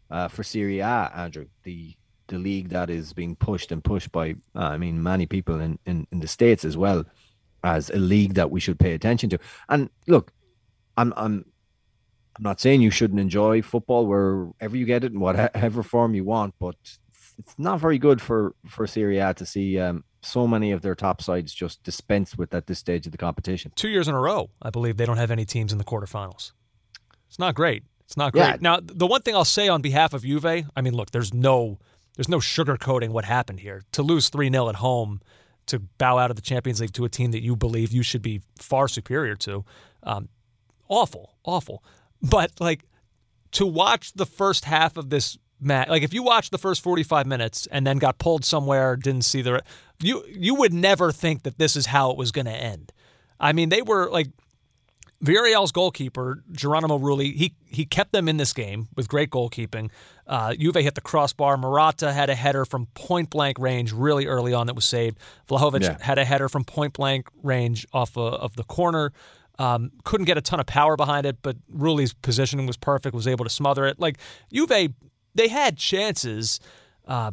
uh for Serie A Andrew. The the league that is being pushed and pushed by uh, I mean many people in, in in the states as well as a league that we should pay attention to. And look, I'm I'm I'm not saying you shouldn't enjoy football wherever you get it in whatever form you want, but it's not very good for for Serie A to see um, so many of their top sides just dispensed with at this stage of the competition. Two years in a row, I believe they don't have any teams in the quarterfinals. It's not great. It's not great. Yeah. Now, the one thing I'll say on behalf of Juve, I mean, look, there's no there's no sugarcoating what happened here. To lose 3-0 at home to bow out of the Champions League to a team that you believe you should be far superior to. Um, awful, awful. But like to watch the first half of this match, like if you watched the first 45 minutes and then got pulled somewhere, didn't see the, you you would never think that this is how it was going to end. I mean, they were like Villarreal's goalkeeper, Geronimo Rulli, he he kept them in this game with great goalkeeping. Uh, Juve hit the crossbar. Morata had a header from point blank range really early on that was saved. Vlahovic yeah. had a header from point blank range off uh, of the corner. Um, couldn't get a ton of power behind it, but Rulli's positioning was perfect, was able to smother it. Like Juve, they had chances, uh,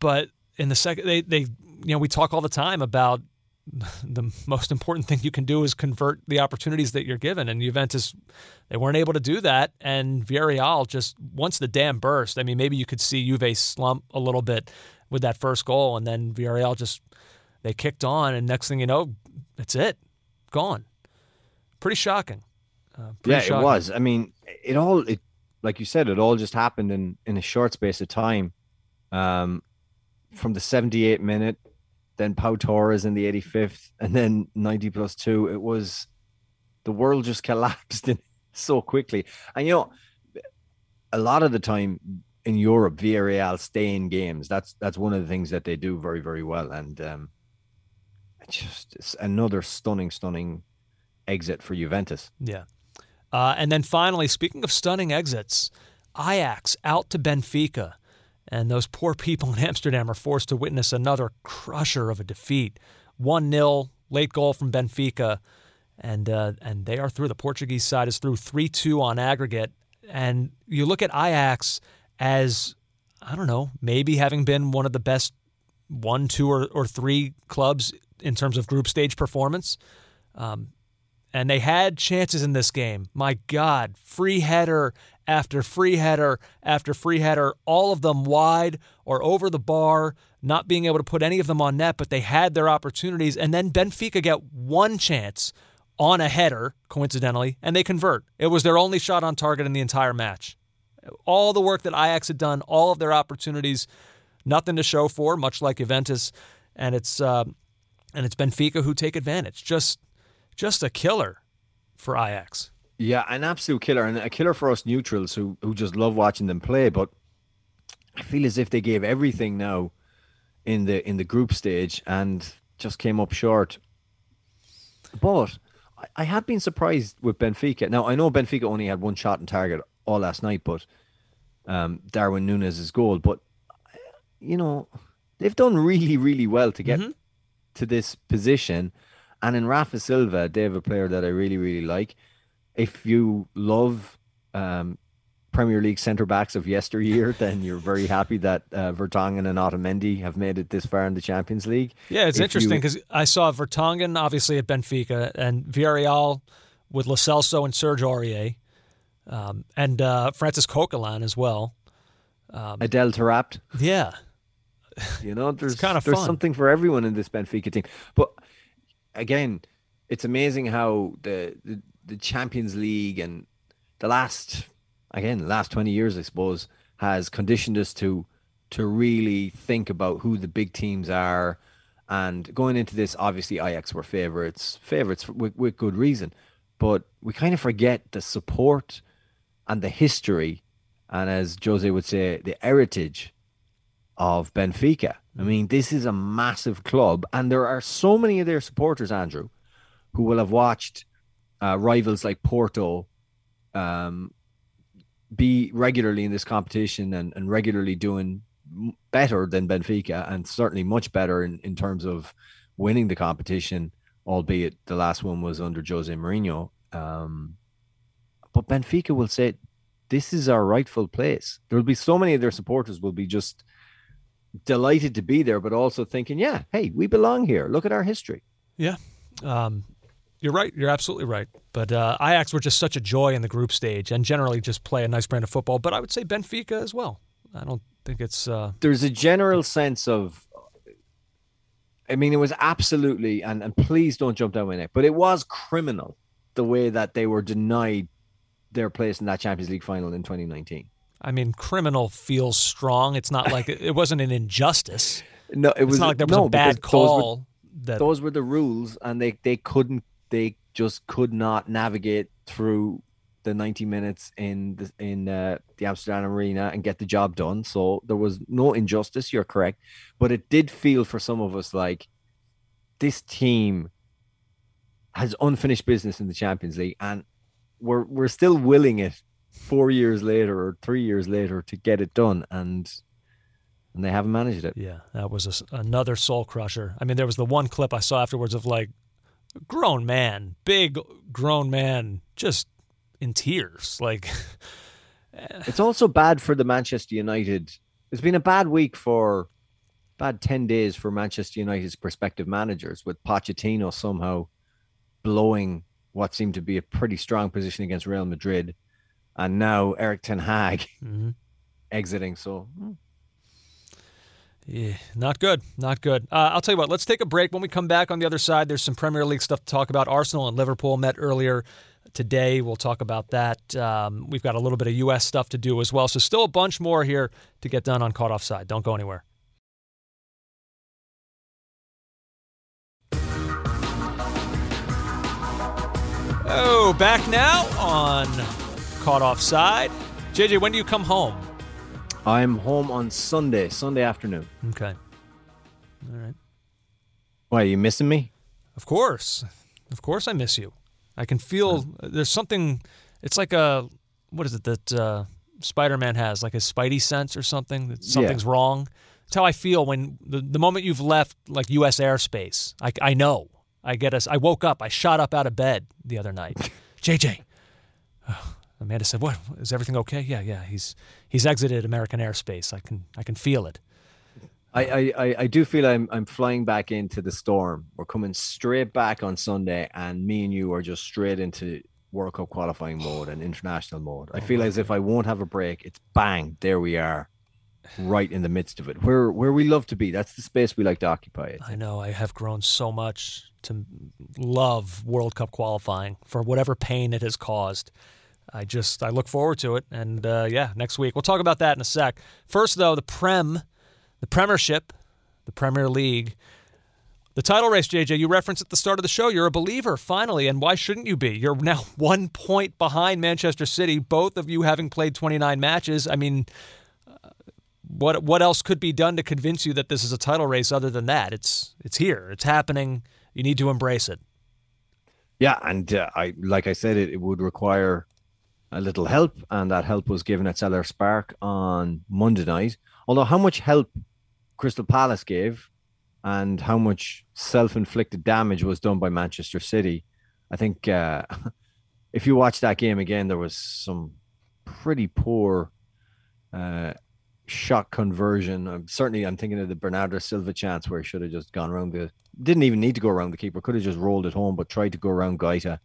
but in the second, they, they, you know, we talk all the time about the most important thing you can do is convert the opportunities that you're given. And Juventus, they weren't able to do that. And Villarreal just once the dam burst. I mean, maybe you could see Juve slump a little bit with that first goal, and then Villarreal just they kicked on, and next thing you know, that's it, gone. Pretty shocking. Uh, pretty yeah, shocking. it was. I mean, it all it like you said, it all just happened in in a short space of time. Um, from the 78 minute then Pau Torres in the 85th, and then 90 plus two. It was the world just collapsed in so quickly. And you know, a lot of the time in Europe, Villarreal stay in games. That's that's one of the things that they do very very well. And um, just another stunning stunning exit for Juventus. Yeah. Uh, and then finally, speaking of stunning exits, Ajax out to Benfica. And those poor people in Amsterdam are forced to witness another crusher of a defeat. 1 0, late goal from Benfica. And, uh, and they are through. The Portuguese side is through 3 2 on aggregate. And you look at Ajax as, I don't know, maybe having been one of the best one, two, or, or three clubs in terms of group stage performance. Um, and they had chances in this game. My God, free header after free header after free header, all of them wide or over the bar, not being able to put any of them on net, but they had their opportunities. And then Benfica get one chance on a header, coincidentally, and they convert. It was their only shot on target in the entire match. All the work that Ajax had done, all of their opportunities, nothing to show for, much like Juventus, and it's uh, and it's Benfica who take advantage. Just just a killer for Ajax. Yeah, an absolute killer, and a killer for us neutrals who who just love watching them play. But I feel as if they gave everything now in the in the group stage and just came up short. But I, I have been surprised with Benfica. Now I know Benfica only had one shot in target all last night, but um, Darwin Nunez's goal. But you know, they've done really, really well to get mm-hmm. to this position. And in Rafa Silva, they have a player that I really, really like. If you love um, Premier League centre backs of yesteryear, then you're very happy that uh, Vertonghen and Otamendi have made it this far in the Champions League. Yeah, it's if interesting because I saw Vertonghen obviously at Benfica and Villarreal with Lo Celso and Serge Aurier, um, and uh, Francis Coquelin as well. Um, Adel Taarabt. Yeah, you know, there's kind of there's fun. something for everyone in this Benfica team. But again, it's amazing how the, the the Champions League and the last again the last 20 years i suppose has conditioned us to to really think about who the big teams are and going into this obviously ajax were favorites favorites with, with good reason but we kind of forget the support and the history and as jose would say the heritage of benfica i mean this is a massive club and there are so many of their supporters andrew who will have watched uh, rivals like porto um, be regularly in this competition and, and regularly doing better than Benfica and certainly much better in, in terms of winning the competition, albeit the last one was under Jose Mourinho. Um, but Benfica will say, this is our rightful place. There will be so many of their supporters will be just delighted to be there, but also thinking, yeah, hey, we belong here. Look at our history. Yeah. Um, you're right. You're absolutely right. But uh, Ajax were just such a joy in the group stage and generally just play a nice brand of football. But I would say Benfica as well. I don't think it's. Uh... There's a general sense of. I mean, it was absolutely, and, and please don't jump down my neck, but it was criminal the way that they were denied their place in that Champions League final in 2019. I mean, criminal feels strong. It's not like it wasn't an injustice. No, it was not like there was no, a bad call. Those were, that... those were the rules, and they they couldn't they just could not navigate through the 90 minutes in the in uh, the Amsterdam arena and get the job done. So there was no injustice. You're correct, but it did feel for some of us like this team has unfinished business in the Champions League, and we're we're still willing it four years later or three years later to get it done, and and they haven't managed it. Yeah, that was a, another soul crusher. I mean, there was the one clip I saw afterwards of like grown man, big grown man, just in tears. Like it's also bad for the Manchester United. It's been a bad week for bad 10 days for Manchester United's prospective managers with Pochettino somehow blowing what seemed to be a pretty strong position against Real Madrid and now Erik ten Hag mm-hmm. exiting so hmm. Yeah, not good. Not good. Uh, I'll tell you what, let's take a break. When we come back on the other side, there's some Premier League stuff to talk about. Arsenal and Liverpool met earlier today. We'll talk about that. Um, we've got a little bit of U.S. stuff to do as well. So, still a bunch more here to get done on Caught Offside. Don't go anywhere. Oh, back now on Caught Offside. JJ, when do you come home? I'm home on Sunday, Sunday afternoon. Okay. All right. Why, are you missing me? Of course. Of course I miss you. I can feel there's something it's like a what is it that uh, Spider-Man has like a spidey sense or something that something's yeah. wrong. It's how I feel when the, the moment you've left like US airspace. I, I know. I get us I woke up. I shot up out of bed the other night. JJ. Amanda said, "What is everything okay?" Yeah, yeah. He's he's exited American airspace. I can I can feel it. I, I, I do feel I'm I'm flying back into the storm. We're coming straight back on Sunday, and me and you are just straight into World Cup qualifying mode and international mode. I oh, feel as if I won't have a break. It's bang, there we are, right in the midst of it. Where where we love to be. That's the space we like to occupy. It. I know. I have grown so much to love World Cup qualifying for whatever pain it has caused. I just I look forward to it, and uh, yeah, next week we'll talk about that in a sec. First, though, the Prem, the Premiership, the Premier League, the title race. JJ, you referenced at the start of the show. You're a believer, finally, and why shouldn't you be? You're now one point behind Manchester City, both of you having played 29 matches. I mean, uh, what what else could be done to convince you that this is a title race other than that? It's it's here. It's happening. You need to embrace it. Yeah, and uh, I like I said, it, it would require a little help, and that help was given at Selhurst Park on Monday night. Although how much help Crystal Palace gave and how much self-inflicted damage was done by Manchester City, I think uh, if you watch that game again, there was some pretty poor uh, shot conversion. I'm certainly I'm thinking of the Bernardo Silva chance where he should have just gone around the didn't even need to go around the keeper, could have just rolled it home, but tried to go around Guaita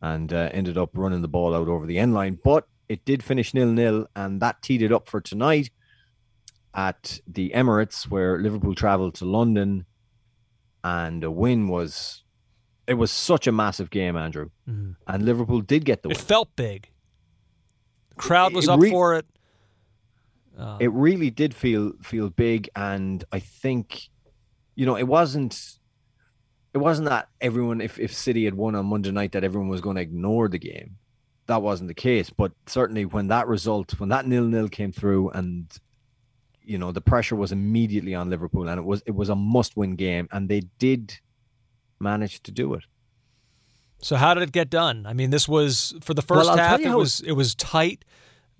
and uh, ended up running the ball out over the end line. But it did finish nil nil, and that teed it up for tonight at the Emirates, where Liverpool travelled to London, and a win was. It was such a massive game, Andrew, mm. and Liverpool did get the it win. It felt big. The crowd was it, it up re- for it. Uh, it really did feel feel big, and I think, you know, it wasn't it wasn't that everyone, if, if City had won on Monday night, that everyone was going to ignore the game. That wasn't the case. But certainly when that result, when that nil nil came through and you know the pressure was immediately on Liverpool and it was it was a must win game and they did manage to do it. So how did it get done? I mean, this was for the first well, half. It was it was tight.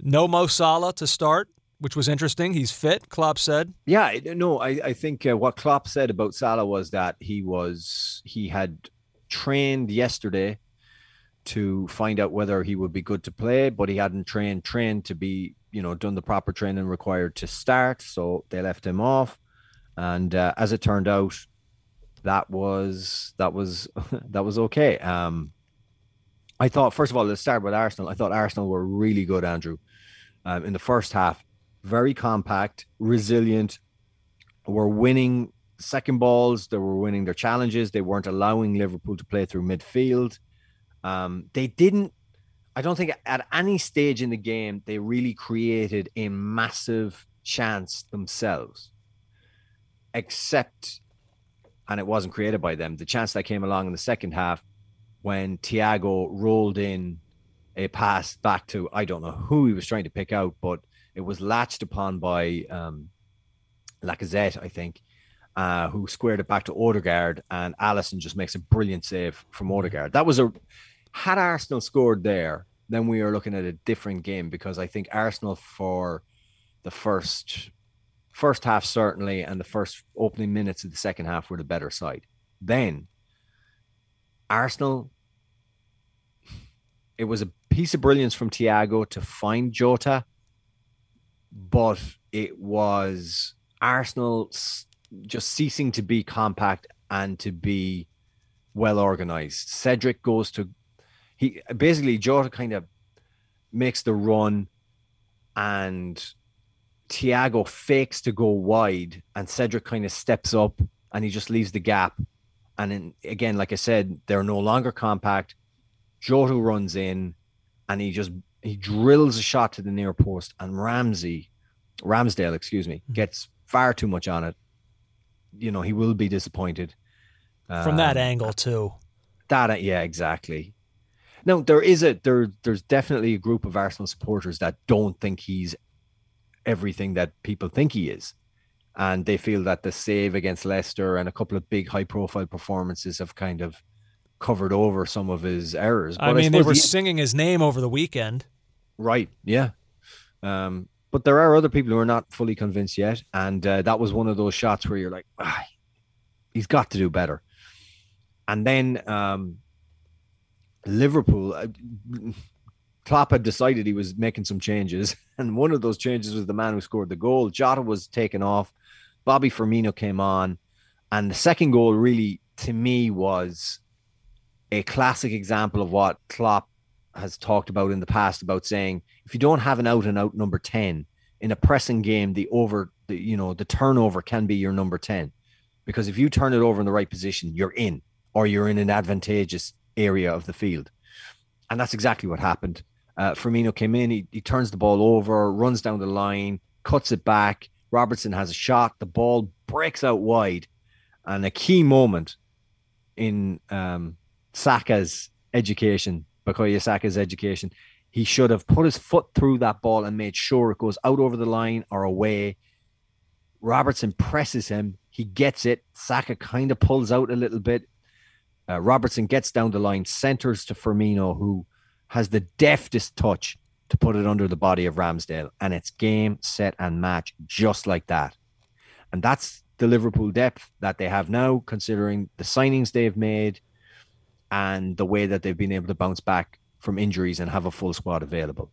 No Mo Salah to start which was interesting. He's fit, Klopp said. Yeah, no, I, I think uh, what Klopp said about Salah was that he was he had trained yesterday to find out whether he would be good to play, but he hadn't trained trained to be you know done the proper training required to start, so they left him off. And uh, as it turned out, that was that was that was okay. Um, I thought first of all, let's start with Arsenal. I thought Arsenal were really good, Andrew. Um, in the first half, very compact, resilient, were winning second balls. They were winning their challenges. They weren't allowing Liverpool to play through midfield. Um, they didn't. I don't think at any stage in the game they really created a massive chance themselves, except, and it wasn't created by them. The chance that came along in the second half when Thiago rolled in a pass back to I don't know who he was trying to pick out, but it was latched upon by um, Lacazette, I think, uh, who squared it back to Odegaard, and Alisson just makes a brilliant save from Odegaard. That was a had Arsenal scored there, then we are looking at a different game because I think Arsenal for the first first half certainly and the first opening minutes of the second half were the better side. Then Arsenal it was a piece of brilliance from Thiago to find Jota but it was Arsenal just ceasing to be compact and to be well organized. Cedric goes to he basically Jota kind of makes the run and Thiago fakes to go wide and Cedric kind of steps up and he just leaves the gap. And then again, like I said, they're no longer compact. Jota runs in and he just he drills a shot to the near post, and Ramsey, Ramsdale, excuse me, hmm. gets far too much on it. You know, he will be disappointed from um, that angle too. That yeah, exactly. Now there is a there there's definitely a group of Arsenal supporters that don't think he's everything that people think he is. And they feel that the save against Leicester and a couple of big high profile performances have kind of covered over some of his errors. But I mean, I they were he, singing his name over the weekend. Right. Yeah. Um, but there are other people who are not fully convinced yet, and uh, that was one of those shots where you're like, ah, he's got to do better. And then um, Liverpool, uh, Klopp had decided he was making some changes, and one of those changes was the man who scored the goal. Jota was taken off, Bobby Firmino came on, and the second goal really, to me, was a classic example of what Klopp has talked about in the past about saying if you don't have an out and out number 10 in a pressing game the over the you know the turnover can be your number 10 because if you turn it over in the right position you're in or you're in an advantageous area of the field. And that's exactly what happened. Uh, Firmino came in he, he turns the ball over runs down the line cuts it back. Robertson has a shot the ball breaks out wide. And a key moment in um, Saka's education, Bukayo Saka's education. He should have put his foot through that ball and made sure it goes out over the line or away. Robertson presses him. He gets it. Saka kind of pulls out a little bit. Uh, Robertson gets down the line, centers to Firmino, who has the deftest touch to put it under the body of Ramsdale, and it's game, set, and match just like that. And that's the Liverpool depth that they have now, considering the signings they've made and the way that they've been able to bounce back from injuries and have a full squad available.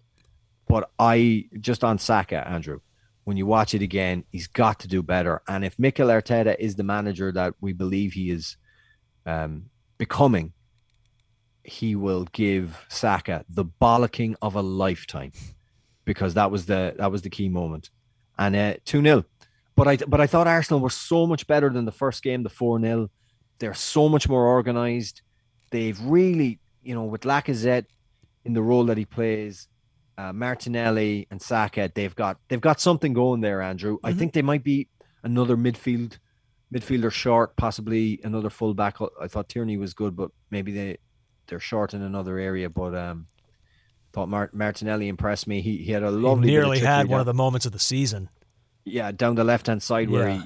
But I just on Saka, Andrew, when you watch it again, he's got to do better. And if Mikel Arteta is the manager that we believe he is um, becoming, he will give Saka the bollocking of a lifetime because that was the that was the key moment. And uh, two 0 but I but I thought Arsenal were so much better than the first game, the four 0 They're so much more organised. They've really, you know, with Lacazette in the role that he plays, uh, Martinelli and Saka, they've got they've got something going there, Andrew. Mm-hmm. I think they might be another midfield midfielder short, possibly another fullback. I thought Tierney was good, but maybe they they're short in another area. But um, thought Mart- Martinelli impressed me. He he had a lovely. He nearly had one of the moments of the season. Yeah, down the left hand side yeah. where he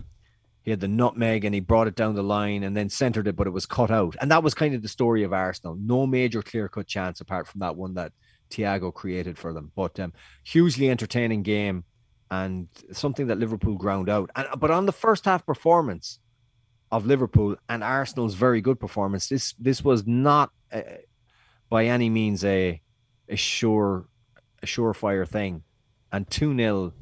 he had the nutmeg and he brought it down the line and then centered it, but it was cut out. And that was kind of the story of Arsenal. No major clear cut chance apart from that one that Thiago created for them. But um, hugely entertaining game and something that Liverpool ground out. And but on the first half performance of Liverpool and Arsenal's very good performance, this this was not uh, by any means a a sure a surefire thing. And 2 0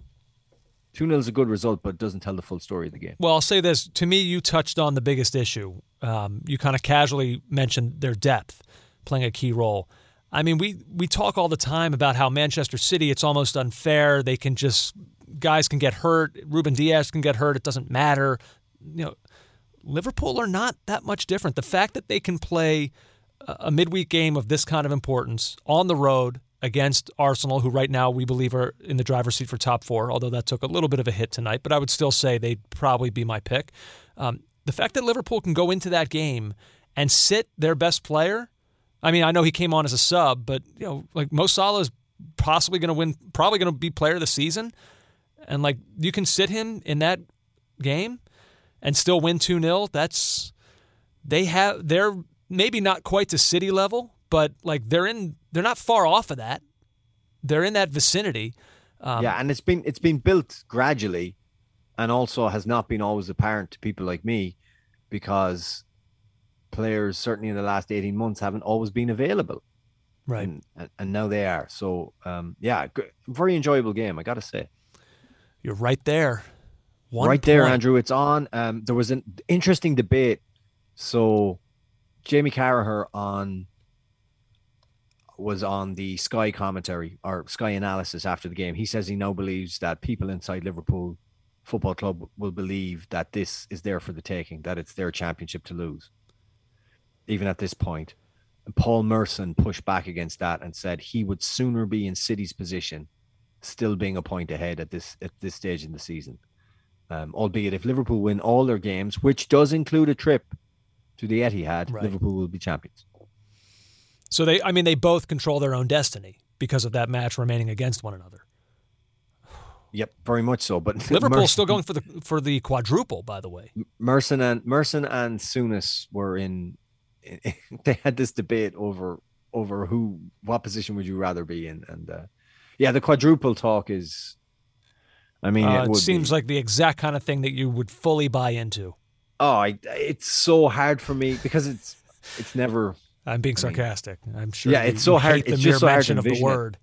2 0 is a good result, but doesn't tell the full story of the game. Well, I'll say this. To me, you touched on the biggest issue. Um, you kind of casually mentioned their depth playing a key role. I mean, we, we talk all the time about how Manchester City, it's almost unfair. They can just, guys can get hurt. Ruben Dias can get hurt. It doesn't matter. You know, Liverpool are not that much different. The fact that they can play a midweek game of this kind of importance on the road against Arsenal, who right now we believe are in the driver's seat for top four, although that took a little bit of a hit tonight, but I would still say they'd probably be my pick. Um, the fact that Liverpool can go into that game and sit their best player, I mean, I know he came on as a sub, but you know, like Mo Salah is possibly going to win, probably going to be player of the season, and like you can sit him in that game and still win two 0 That's they have they're maybe not quite to City level, but like they're in they're not far off of that. They're in that vicinity. Um, yeah, and it's been it's been built gradually, and also has not been always apparent to people like me, because players certainly in the last eighteen months haven't always been available. Right, and, and now they are. So um, yeah, very enjoyable game. I got to say. You're right there. One right point. there, Andrew. It's on. Um, there was an interesting debate. So, Jamie Carragher on was on the Sky commentary or Sky analysis after the game. He says he now believes that people inside Liverpool Football Club will believe that this is there for the taking, that it's their championship to lose, even at this point. And Paul Merson pushed back against that and said he would sooner be in City's position, still being a point ahead at this at this stage in the season. Um, albeit if Liverpool win all their games, which does include a trip to the Etihad, right. Liverpool will be champions. So they, I mean, they both control their own destiny because of that match remaining against one another. Yep, very much so. But Liverpool's Merson, still going for the for the quadruple, by the way. Merson and Merson and Souness were in, in. They had this debate over over who what position would you rather be in, and uh, yeah, the quadruple talk is. I mean, uh, it, it seems be. like the exact kind of thing that you would fully buy into. Oh, I, it's so hard for me because it's it's never I'm being sarcastic. I am sure. Yeah, it's so hard. It's just so hard to of the word. It.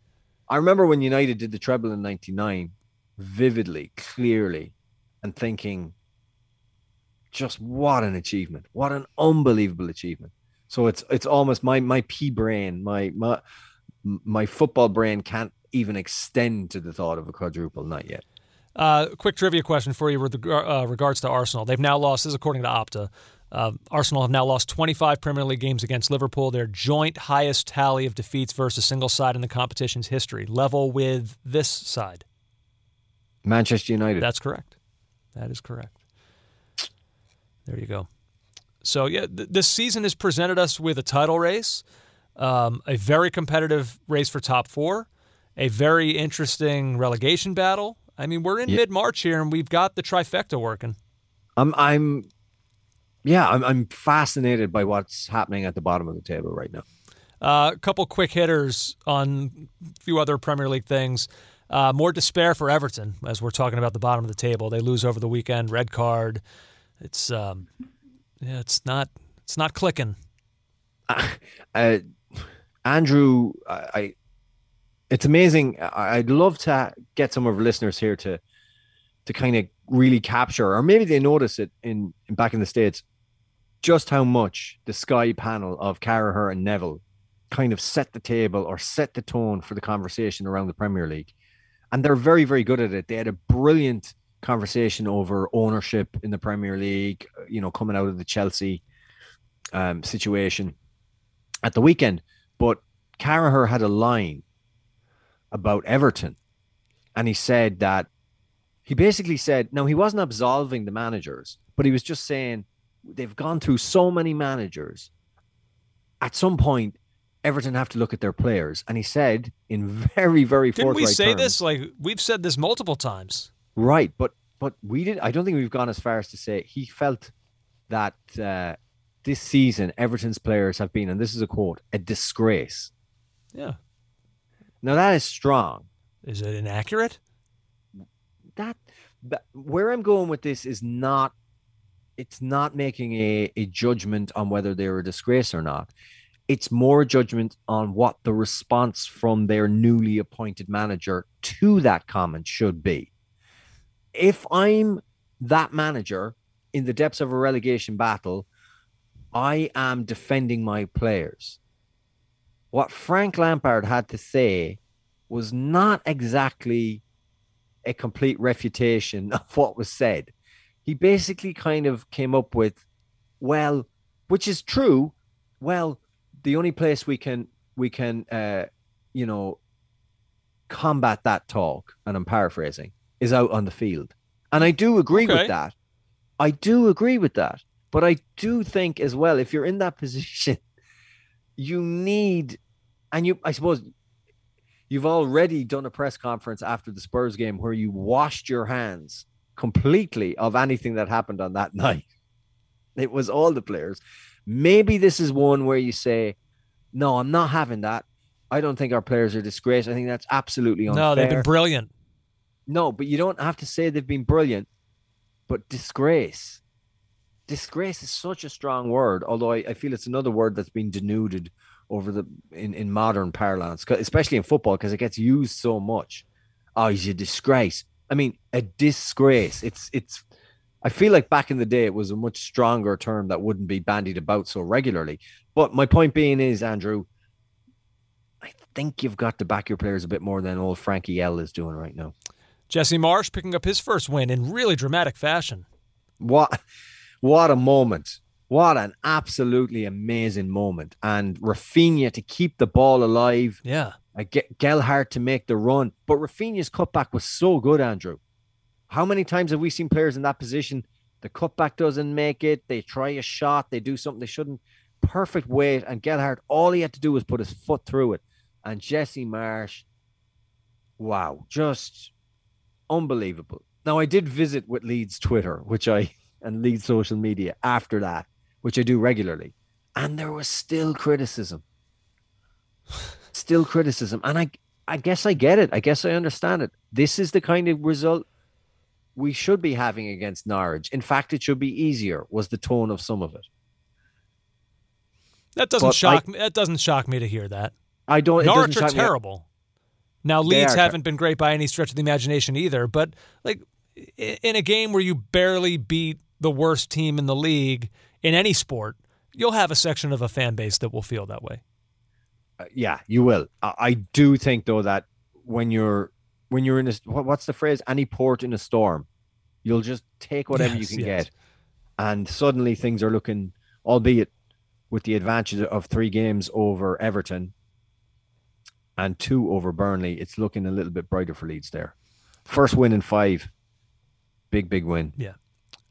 I remember when United did the treble in '99, vividly, clearly, and thinking, just what an achievement! What an unbelievable achievement! So it's it's almost my my p brain, my my my football brain can't even extend to the thought of a quadruple. Not yet. Uh, quick trivia question for you with uh, regards to Arsenal. They've now lost, this is according to Opta, uh, Arsenal have now lost 25 Premier League games against Liverpool, their joint highest tally of defeats versus a single side in the competition's history, level with this side. Manchester United. That's correct. That is correct. There you go. So, yeah, th- this season has presented us with a title race, um, a very competitive race for top four, a very interesting relegation battle. I mean, we're in yeah. mid March here and we've got the trifecta working. I'm I'm yeah, I'm, I'm fascinated by what's happening at the bottom of the table right now. Uh, a couple quick hitters on a few other Premier League things. Uh, more despair for Everton as we're talking about the bottom of the table. They lose over the weekend, red card. It's um, yeah, it's not it's not clicking. Uh, Andrew, I, I, it's amazing. I, I'd love to get some of our listeners here to to kind of really capture, or maybe they notice it in, in back in the states, just how much the Sky panel of Carragher and Neville kind of set the table or set the tone for the conversation around the Premier League, and they're very very good at it. They had a brilliant conversation over ownership in the Premier League, you know, coming out of the Chelsea um, situation at the weekend. But Carragher had a line about Everton, and he said that he basically said, no, he wasn't absolving the managers, but he was just saying they've gone through so many managers. At some point, Everton have to look at their players, and he said in very, very Didn't we say terms, this? Like we've said this multiple times. Right, but but we did. I don't think we've gone as far as to say he felt that uh, this season Everton's players have been, and this is a quote, a disgrace. Yeah. Now that is strong. Is it inaccurate? That, that where I'm going with this is not. It's not making a, a judgment on whether they're a disgrace or not. It's more judgment on what the response from their newly appointed manager to that comment should be if I'm that manager in the depths of a relegation battle, I am defending my players. What Frank Lampard had to say was not exactly a complete refutation of what was said. He basically kind of came up with, well, which is true. Well, the only place we can we can uh, you know combat that talk, and I'm paraphrasing, is out on the field. And I do agree okay. with that. I do agree with that. But I do think as well, if you're in that position, you need, and you, I suppose, you've already done a press conference after the Spurs game where you washed your hands completely of anything that happened on that night. It was all the players. Maybe this is one where you say, no, I'm not having that. I don't think our players are disgraced. I think that's absolutely unfair. No, they've been brilliant. No, but you don't have to say they've been brilliant. But disgrace, disgrace is such a strong word. Although I, I feel it's another word that's been denuded over the in, in modern parlance, especially in football, because it gets used so much. Oh, he's a disgrace. I mean, a disgrace. It's it's. I feel like back in the day it was a much stronger term that wouldn't be bandied about so regularly. But my point being is, Andrew, I think you've got to back your players a bit more than old Frankie L is doing right now. Jesse Marsch picking up his first win in really dramatic fashion. What what a moment. What an absolutely amazing moment. And Raphinha to keep the ball alive. Yeah. I get Gelhardt to make the run. But Raphinha's cutback was so good, Andrew. How many times have we seen players in that position? The cutback doesn't make it. They try a shot. They do something they shouldn't. Perfect weight. And Gelhardt, all he had to do was put his foot through it. And Jesse Marsch, wow, just unbelievable. Now I did visit with Leeds Twitter, which I and Leeds social media after that, which I do regularly, and there was still criticism. Still criticism. And I I guess I get it. I guess I understand it. This is the kind of result we should be having against Norwich. In fact, it should be easier, was the tone of some of it. That doesn't but shock I, me. That doesn't shock me to hear that. I don't. Norwich are terrible. Now Leeds haven't been great by any stretch of the imagination either, but like in a game where you barely beat the worst team in the league in any sport, you'll have a section of a fan base that will feel that way. Uh, yeah, you will. I, I, do think though that when you're when you're in a what's the phrase? Any port in a storm, you'll just take whatever yes, you can yes. get, and suddenly things are looking, albeit with the advantage of three games over Everton and two over Burnley, it's looking a little bit brighter for Leeds there. First win in five. Big, big win. Yeah.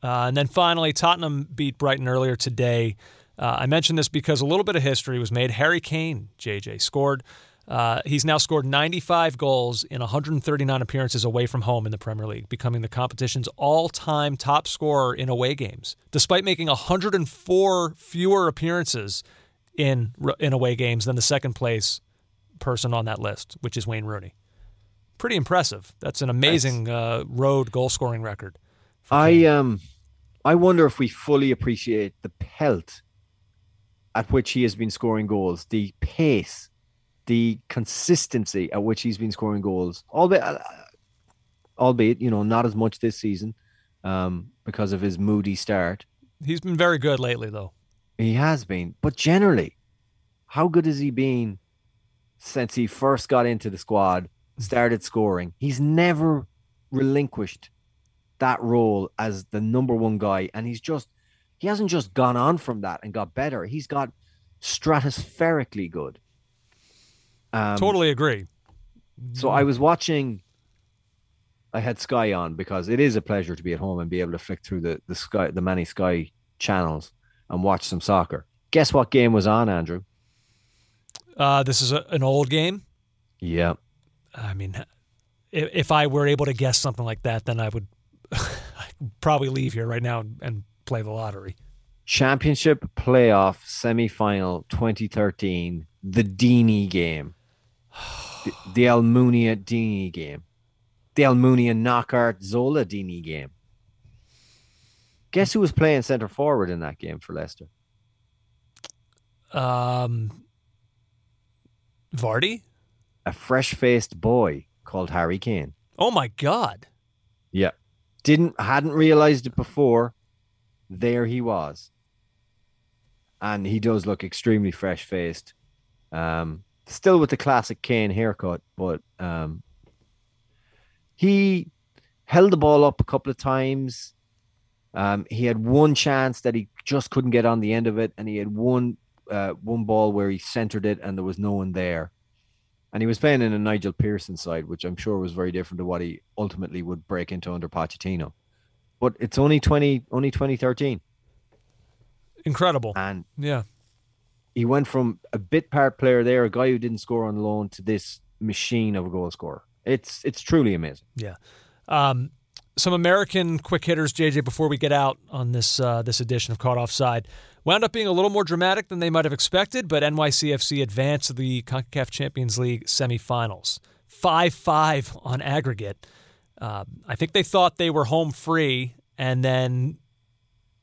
Uh, and then finally, Tottenham beat Brighton earlier today. Uh, I mentioned this because a little bit of history was made. Harry Kane, JJ, scored. Uh, he's now scored 95 goals in 139 appearances away from home in the Premier League, becoming the competition's all time top scorer in away games. Despite making 104 fewer appearances in in away games than the second place person on that list, which is Wayne Rooney. Pretty impressive. That's an amazing uh, road goal scoring record. I um, I wonder if we fully appreciate the pelt at which he has been scoring goals, the pace, the consistency at which he's been scoring goals. Albeit, uh, albeit you know, not as much this season um, because of his moody start. He's been very good lately, though. He has been, but generally, how good has he been since he first got into the squad, started scoring? He's never relinquished that role as the number one guy, and he's just he hasn't just gone on from that and got better. He's got stratospherically good. Um, totally agree. So I was watching. I had Sky on because it is a pleasure to be at home and be able to flick through the the Sky the many Sky channels and watch some soccer. Guess what game was on, Andrew? Uh, this is a, an old game. Yeah. I mean, if, if I were able to guess something like that, then I would probably leave here right now and, and play the lottery. Championship playoff semifinal 2013, the Deeney game. the, the Almunia Deeney game. The Almunia Knockaert Zola Deeney game. Guess who was playing center forward in that game for Leicester? Um, Vardy? A fresh faced boy called Harry Kane. Oh my God. Yeah. Didn't hadn't realized it before. There he was. And he does look extremely fresh faced. Um, still with the classic Kane haircut, but um, he held the ball up a couple of times. Um, he had one chance that he just couldn't get on the end of it, and he had one uh, one ball where he centered it and there was no one there. And he was playing in a Nigel Pearson side, which I'm sure was very different to what he ultimately would break into under Pochettino. But it's only twenty, only 2013. Incredible. And yeah, he went from a bit part player there, a guy who didn't score on loan, to this machine of a goal scorer. It's it's truly amazing. Yeah. Um, some American quick hitters, JJ, before we get out on this uh, this edition of Caught Offside. Wound up being a little more dramatic than they might have expected, but NYCFC advanced to the CONCACAF Champions League semifinals. 5 5 on aggregate. Uh, I think they thought they were home free, and then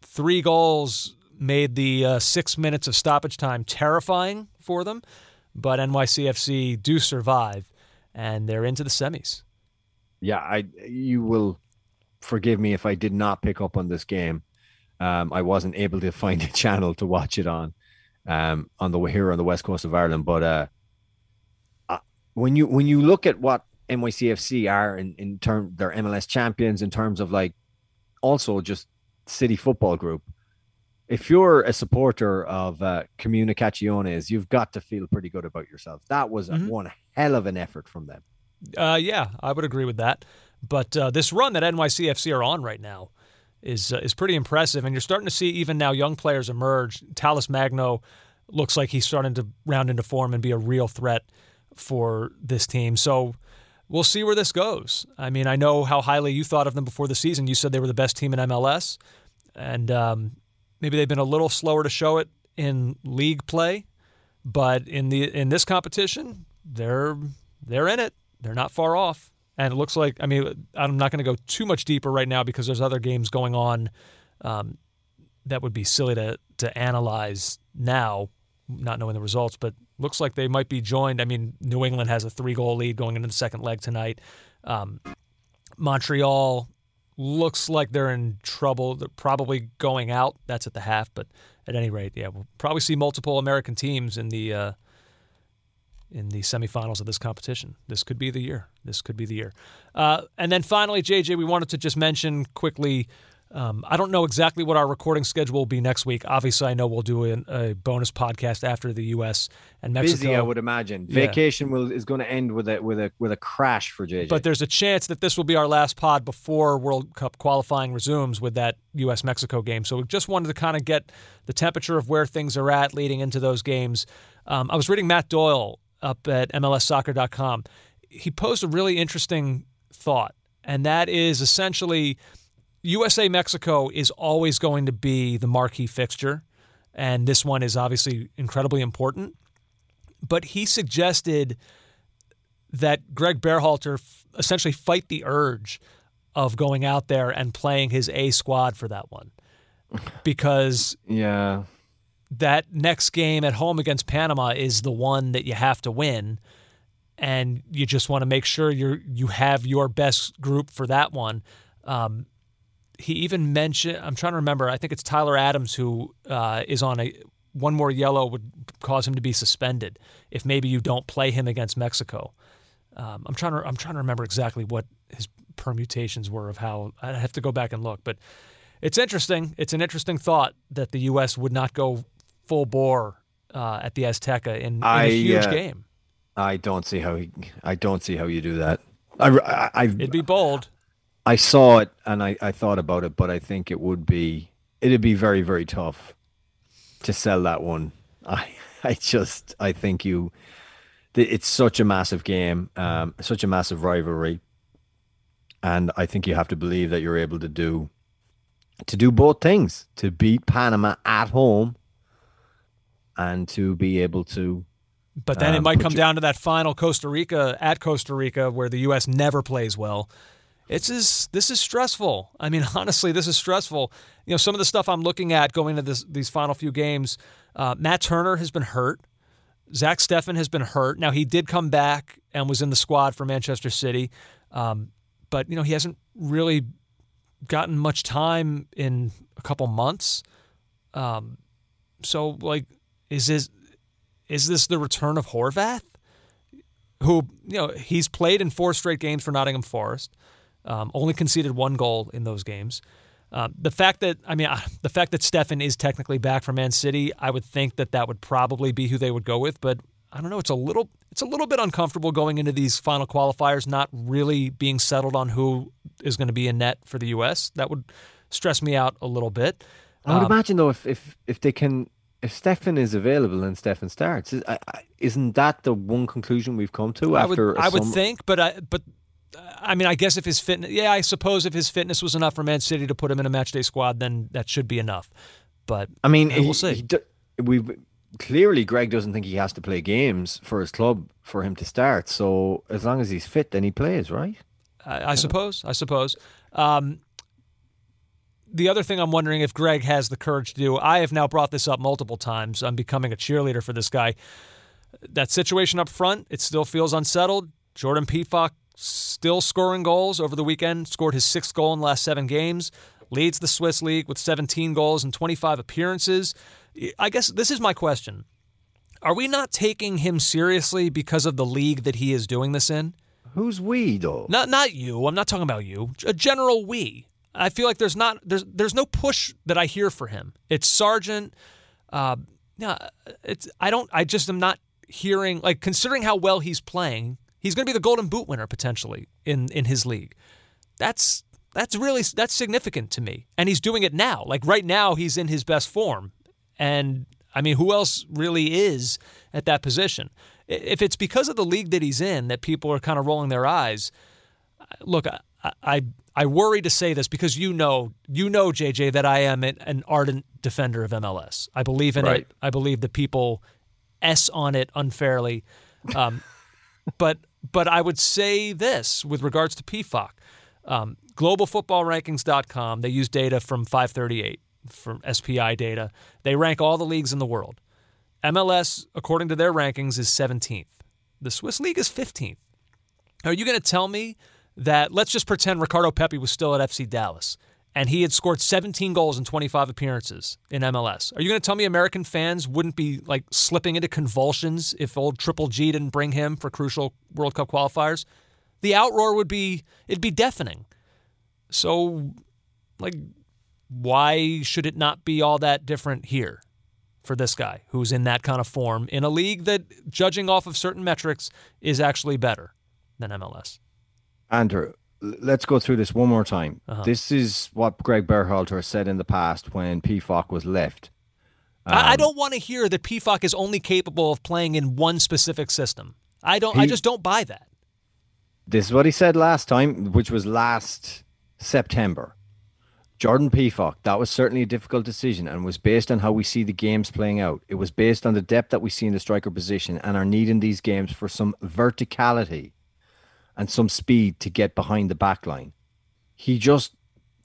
three goals made the uh, six minutes of stoppage time terrifying for them. But NYCFC do survive, and they're into the semis. Yeah, I you will forgive me if I did not pick up on this game. Um, I wasn't able to find a channel to watch it on um, on the here on the west coast of Ireland. But uh, uh, when you when you look at what NYCFC are in in term they're MLS champions in terms of like also just city football group. If you're a supporter of uh, Comunicaciones, you've got to feel pretty good about yourself. That was mm-hmm. one hell of an effort from them. Uh, yeah, I would agree with that. But uh, this run that NYCFC are on right now is uh, is pretty impressive, and you're starting to see even now young players emerge. Talles Magno looks like he's starting to round into form and be a real threat for this team. So we'll see where this goes. I mean, I know how highly you thought of them before the season. You said they were the best team in MLS, and um, maybe they've been a little slower to show it in league play, but in the in this competition, they're they're in it. They're not far off. And it looks like, I mean, I'm not going to go too much deeper right now because there's other games going on um, that would be silly to, to analyze now, not knowing the results. But looks like they might be joined. I mean, New England has a three goal lead going into the second leg tonight. Um, Montreal looks like they're in trouble. They're probably going out. That's at the half. But at any rate, yeah, we'll probably see multiple American teams in the. Uh, in the semifinals of this competition. This could be the year. This could be the year. Uh, and then finally, JJ, we wanted to just mention quickly. Um, I don't know exactly what our recording schedule will be next week. Obviously, I know we'll do a, a bonus podcast after the U.S. and Mexico. Busy, I would imagine. Vacation will is going to end with a with a with a crash for JJ. But there's a chance that this will be our last pod before World Cup qualifying resumes with that U.S. Mexico game. So we just wanted to kind of get the temperature of where things are at leading into those games. Um, I was reading Matt Doyle up at MLSsoccer.com. He posed a really interesting thought, and that is essentially USA Mexico is always going to be the marquee fixture. and this one is obviously incredibly important. But he suggested that Greg Berhalter f- essentially fight the urge of going out there and playing his A squad for that one because Yeah. that next game at home against Panama is the one that you have to win and you just want to make sure you you have your best group for that one. Um, he even mentioned I'm trying to remember I think it's Tyler Adams who uh, is on a one more yellow would cause him to be suspended if maybe you don't play him against Mexico. Um, I'm trying to I'm trying to remember exactly what his permutations were of how I have to go back and look, but it's interesting. It's an interesting thought that the U.S. would not go full bore uh, at the Azteca in, in a huge uh, game. I don't see how he, I don't see how you do that. I, I, I, It'd be bold. I saw it and I, I thought about it, but I think it would be it'd be very very tough to sell that one. I I just I think you it's such a massive game, um, such a massive rivalry, and I think you have to believe that you're able to do to do both things to beat Panama at home and to be able to But then it Um, might come your- down to that final Costa Rica at Costa Rica where the U.S. never plays well. It's is this is stressful. I mean, honestly, this is stressful. You know, some of the stuff I'm looking at going into this, these final few games. Uh, Matt Turner has been hurt. Zach Steffen has been hurt. Now he did come back and was in the squad for Manchester City, um, but you know he hasn't really gotten much time in a couple months. Um, so, like, is this is this the return of Horvath? Who you know he's played in four straight games for Nottingham Forest, um, only conceded one goal in those games. Um, the fact that I mean uh, the fact that Steffen is technically back from Man City, I would think that that would probably be who they would go with. But I don't know. It's a little it's a little bit uncomfortable going into these final qualifiers, not really being settled on who is going to be in net for the U.S. That would stress me out a little bit. I would Um, imagine though if if if they can if Steffen is available and Steffen starts, is- I- I- isn't that the one conclusion we've come to I would, after? a I would think, but I, but uh, I mean, I guess if his fitness, yeah, I suppose if his fitness was enough for Man City to put him in a matchday squad, then that should be enough. But I mean, we'll see. he do- we clearly Greg doesn't think he has to play games for his club for him to start. So as long as he's fit, then he plays, right? I, I suppose, I suppose. Um, the other thing I'm wondering if Greg has the courage to do, I have now brought this up multiple times. I'm becoming a cheerleader for this guy. That situation up front, it still feels unsettled. Jordan Pefok still scoring goals over the weekend, scored his sixth goal in the last seven games, leads the Swiss League with 17 goals and 25 appearances. I guess this is my question. Are we not taking him seriously because of the league that he is doing this in? Who's we though? Not not you. I'm not talking about you. A general we. I feel like there's not there's there's no push that I hear for him. It's Sargent. Uh, yeah, it's I don't. I just am not hearing like considering how well he's playing. He's going to be the Golden Boot winner potentially in in his league. That's that's really that's significant to me. And he's doing it now. Like right now, he's in his best form. And I mean, who else really is at that position? If it's because of the league that he's in that people are kind of rolling their eyes, look, I, I I worry to say this because you know you know JJ that I am an, ardent defender of MLS. I believe in Right. it. I believe that people s on it unfairly, um, but but I would say this with regards to Pefok. Um, globalfootballrankings.com. They use data from 538 from SPI data. They rank all the leagues in the world. MLS, according to their rankings, is 17th. The Swiss League is 15th. Are you going to tell me that let's just pretend Ricardo Pepi was still at FC Dallas and he had scored 17 goals in 25 appearances in MLS? Are you going to tell me American fans wouldn't be like slipping into convulsions if old Triple G didn't bring him for crucial World Cup qualifiers? The outroar would be it'd be deafening. So like why should it not be all that different here for this guy who's in that kind of form in a league that judging off of certain metrics is actually better than MLS? Andrew, let's go through this one more time. Uh-huh. This is what Greg Berhalter said in the past when Pefok was left. I, I Um, don't want to hear that Pefok is only capable of playing in one specific system. I don't. I just don't buy that. This is what he said last time, which was last September. Jordan Pefok, that was certainly a difficult decision and was based on how we see the games playing out. It was based on the depth that we see in the striker position and our need in these games for some verticality and some speed to get behind the back line. He just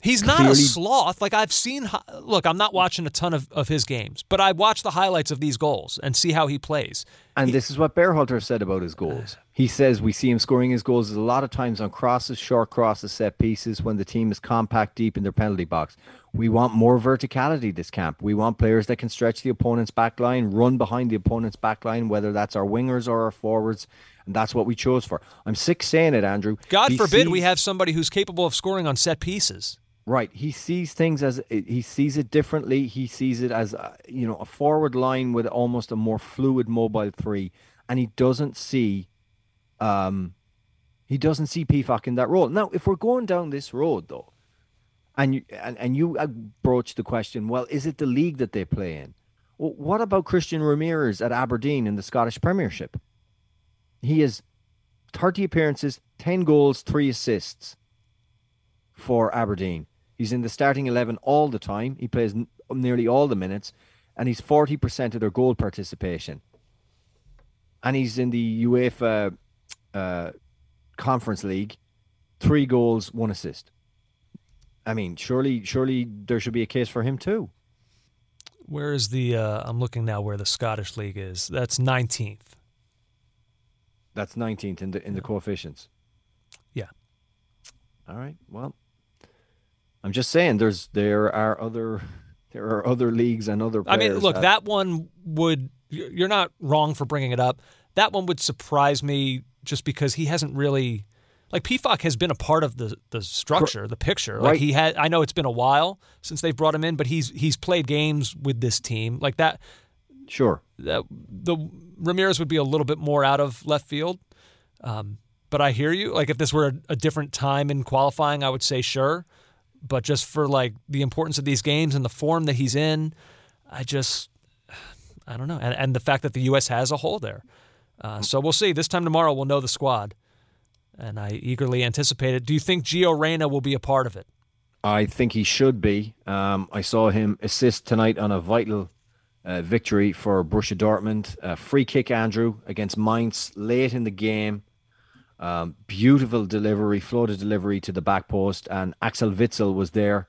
He's not a sloth. Like I've seen. Look, I'm not watching a ton of, of his games, but I watch the highlights of these goals and see how he plays. And he, this is what Berhalter said about his goals. He says we see him scoring his goals a lot of times on crosses, short crosses, set pieces when the team is compact deep in their penalty box. We want more verticality this camp. We want players that can stretch the opponent's back line, run behind the opponent's back line, whether that's our wingers or our forwards. And that's what we chose for. I'm sick saying it, Andrew. God he forbid sees, we have somebody who's capable of scoring on set pieces. Right. He sees things as he sees it differently. He sees it as uh, you know a forward line with almost a more fluid mobile three, and he doesn't see, um, he doesn't see Pefok in that role. Now, if we're going down this road though, and you and, and you broach the question, well, is it the league that they play in? Well, what about Christian Ramirez at Aberdeen in the Scottish Premiership? He has thirty appearances, ten goals, three assists for Aberdeen. He's in the starting 11 all the time. He plays n- nearly all the minutes, and he's 40% of their goal participation. And he's in the UEFA uh, Conference League, three goals, one assist. I mean, surely, surely there should be a case for him too. Where is the? Uh, I'm looking now where the Scottish league is. That's 19th. That's 19th in the in the coefficients. Yeah. All right. Well, I'm just saying there's there are other there are other leagues and other. I mean, look, that, that one would you're not wrong for bringing it up. That one would surprise me just because he hasn't really like Pefok has been a part of the the structure, the picture. Like right. he had I know it's been a while since they've brought him in, but he's he's played games with this team. Like that Sure. That, the Ramirez would be a little bit more out of left field. Um, but I hear you. Like if this were a, a different time in qualifying, I would say sure but just for like the importance of these games and the form that he's in, I just I don't know, and, and the fact that the U.S. has a hole there. Uh, so we'll see. This time tomorrow, we'll know the squad, and I eagerly anticipate it. Do you think Gio Reyna will be a part of it? I think he should be. Um, I saw him assist tonight on a vital uh, victory for Borussia Dortmund. Free kick, Andrew, against Mainz late in the game. Um, beautiful delivery, floated delivery to the back post, and Axel Witsel was there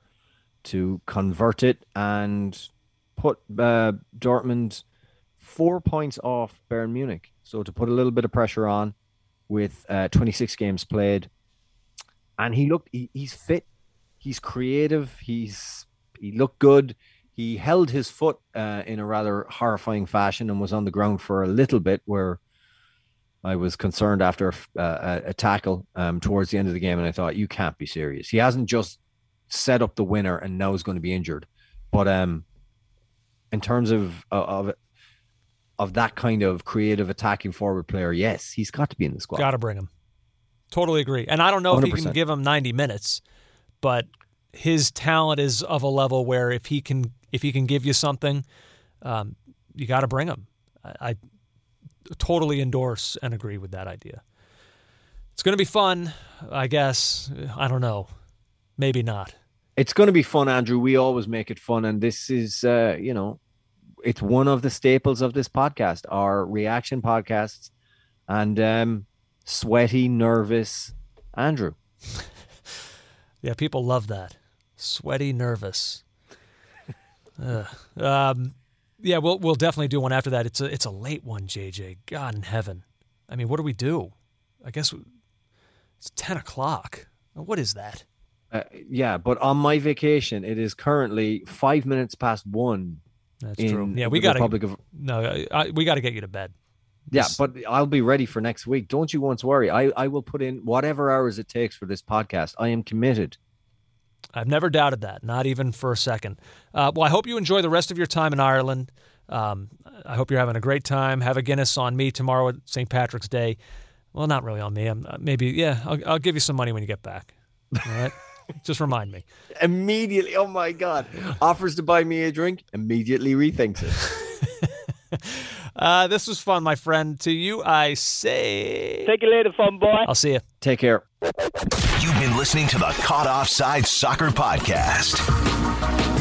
to convert it and put uh, Dortmund four points off Bayern Munich. So to put a little bit of pressure on with uh, 26 games played, and he looked he, he's fit, he's creative, he's he looked good. He held his foot uh, in a rather horrifying fashion and was on the ground for a little bit, where I was concerned after uh, a, tackle um, towards the end of the game, and I thought, you can't be serious. He hasn't just set up the winner and now is going to be injured. But um, in terms of of of that kind of creative attacking forward player, yes, he's got to be in the squad. Got to bring him. Totally agree. And I don't know 100%. if he can give him 90 minutes, but his talent is of a level where if he can if he can give you something, um, you got to bring him. I, I totally endorse and agree with that idea. It's going to be fun, I guess. I don't know. Maybe not. It's going to be fun, Andrew. We always make it fun. And this is, uh, you know, it's one of the staples of this podcast, our reaction podcasts. And um, sweaty, nervous Andrew. yeah, people love that. Sweaty, nervous. Um, yeah, we'll we'll definitely do one after that. It's a it's a late one, JJ. God in heaven. I mean, what do we do? I guess it's ten o'clock. What is that? Uh, yeah, but on my vacation, it is currently five minutes past one. That's true. Yeah, we got to. Of... No, I, we got to get you to bed. Yeah, this... but I'll be ready for next week. Don't you once worry. I, I will put in whatever hours it takes for this podcast. I am committed. I've never doubted that, not even for a second. Uh, well, I hope you enjoy the rest of your time in Ireland. Um, I hope you're having a great time. Have a Guinness on me tomorrow at St. Patrick's Day. Well, not really on me. I'm, uh, maybe, yeah, I'll, I'll, give you some money when you get back. All right? Just remind me. Immediately. Oh, my God. Offers to buy me a drink, immediately rethinks it. uh, this was fun, my friend. To you, I say. Take it later, fun boy. I'll see you. Take care. You've been listening to the Caught Offside Soccer Podcast.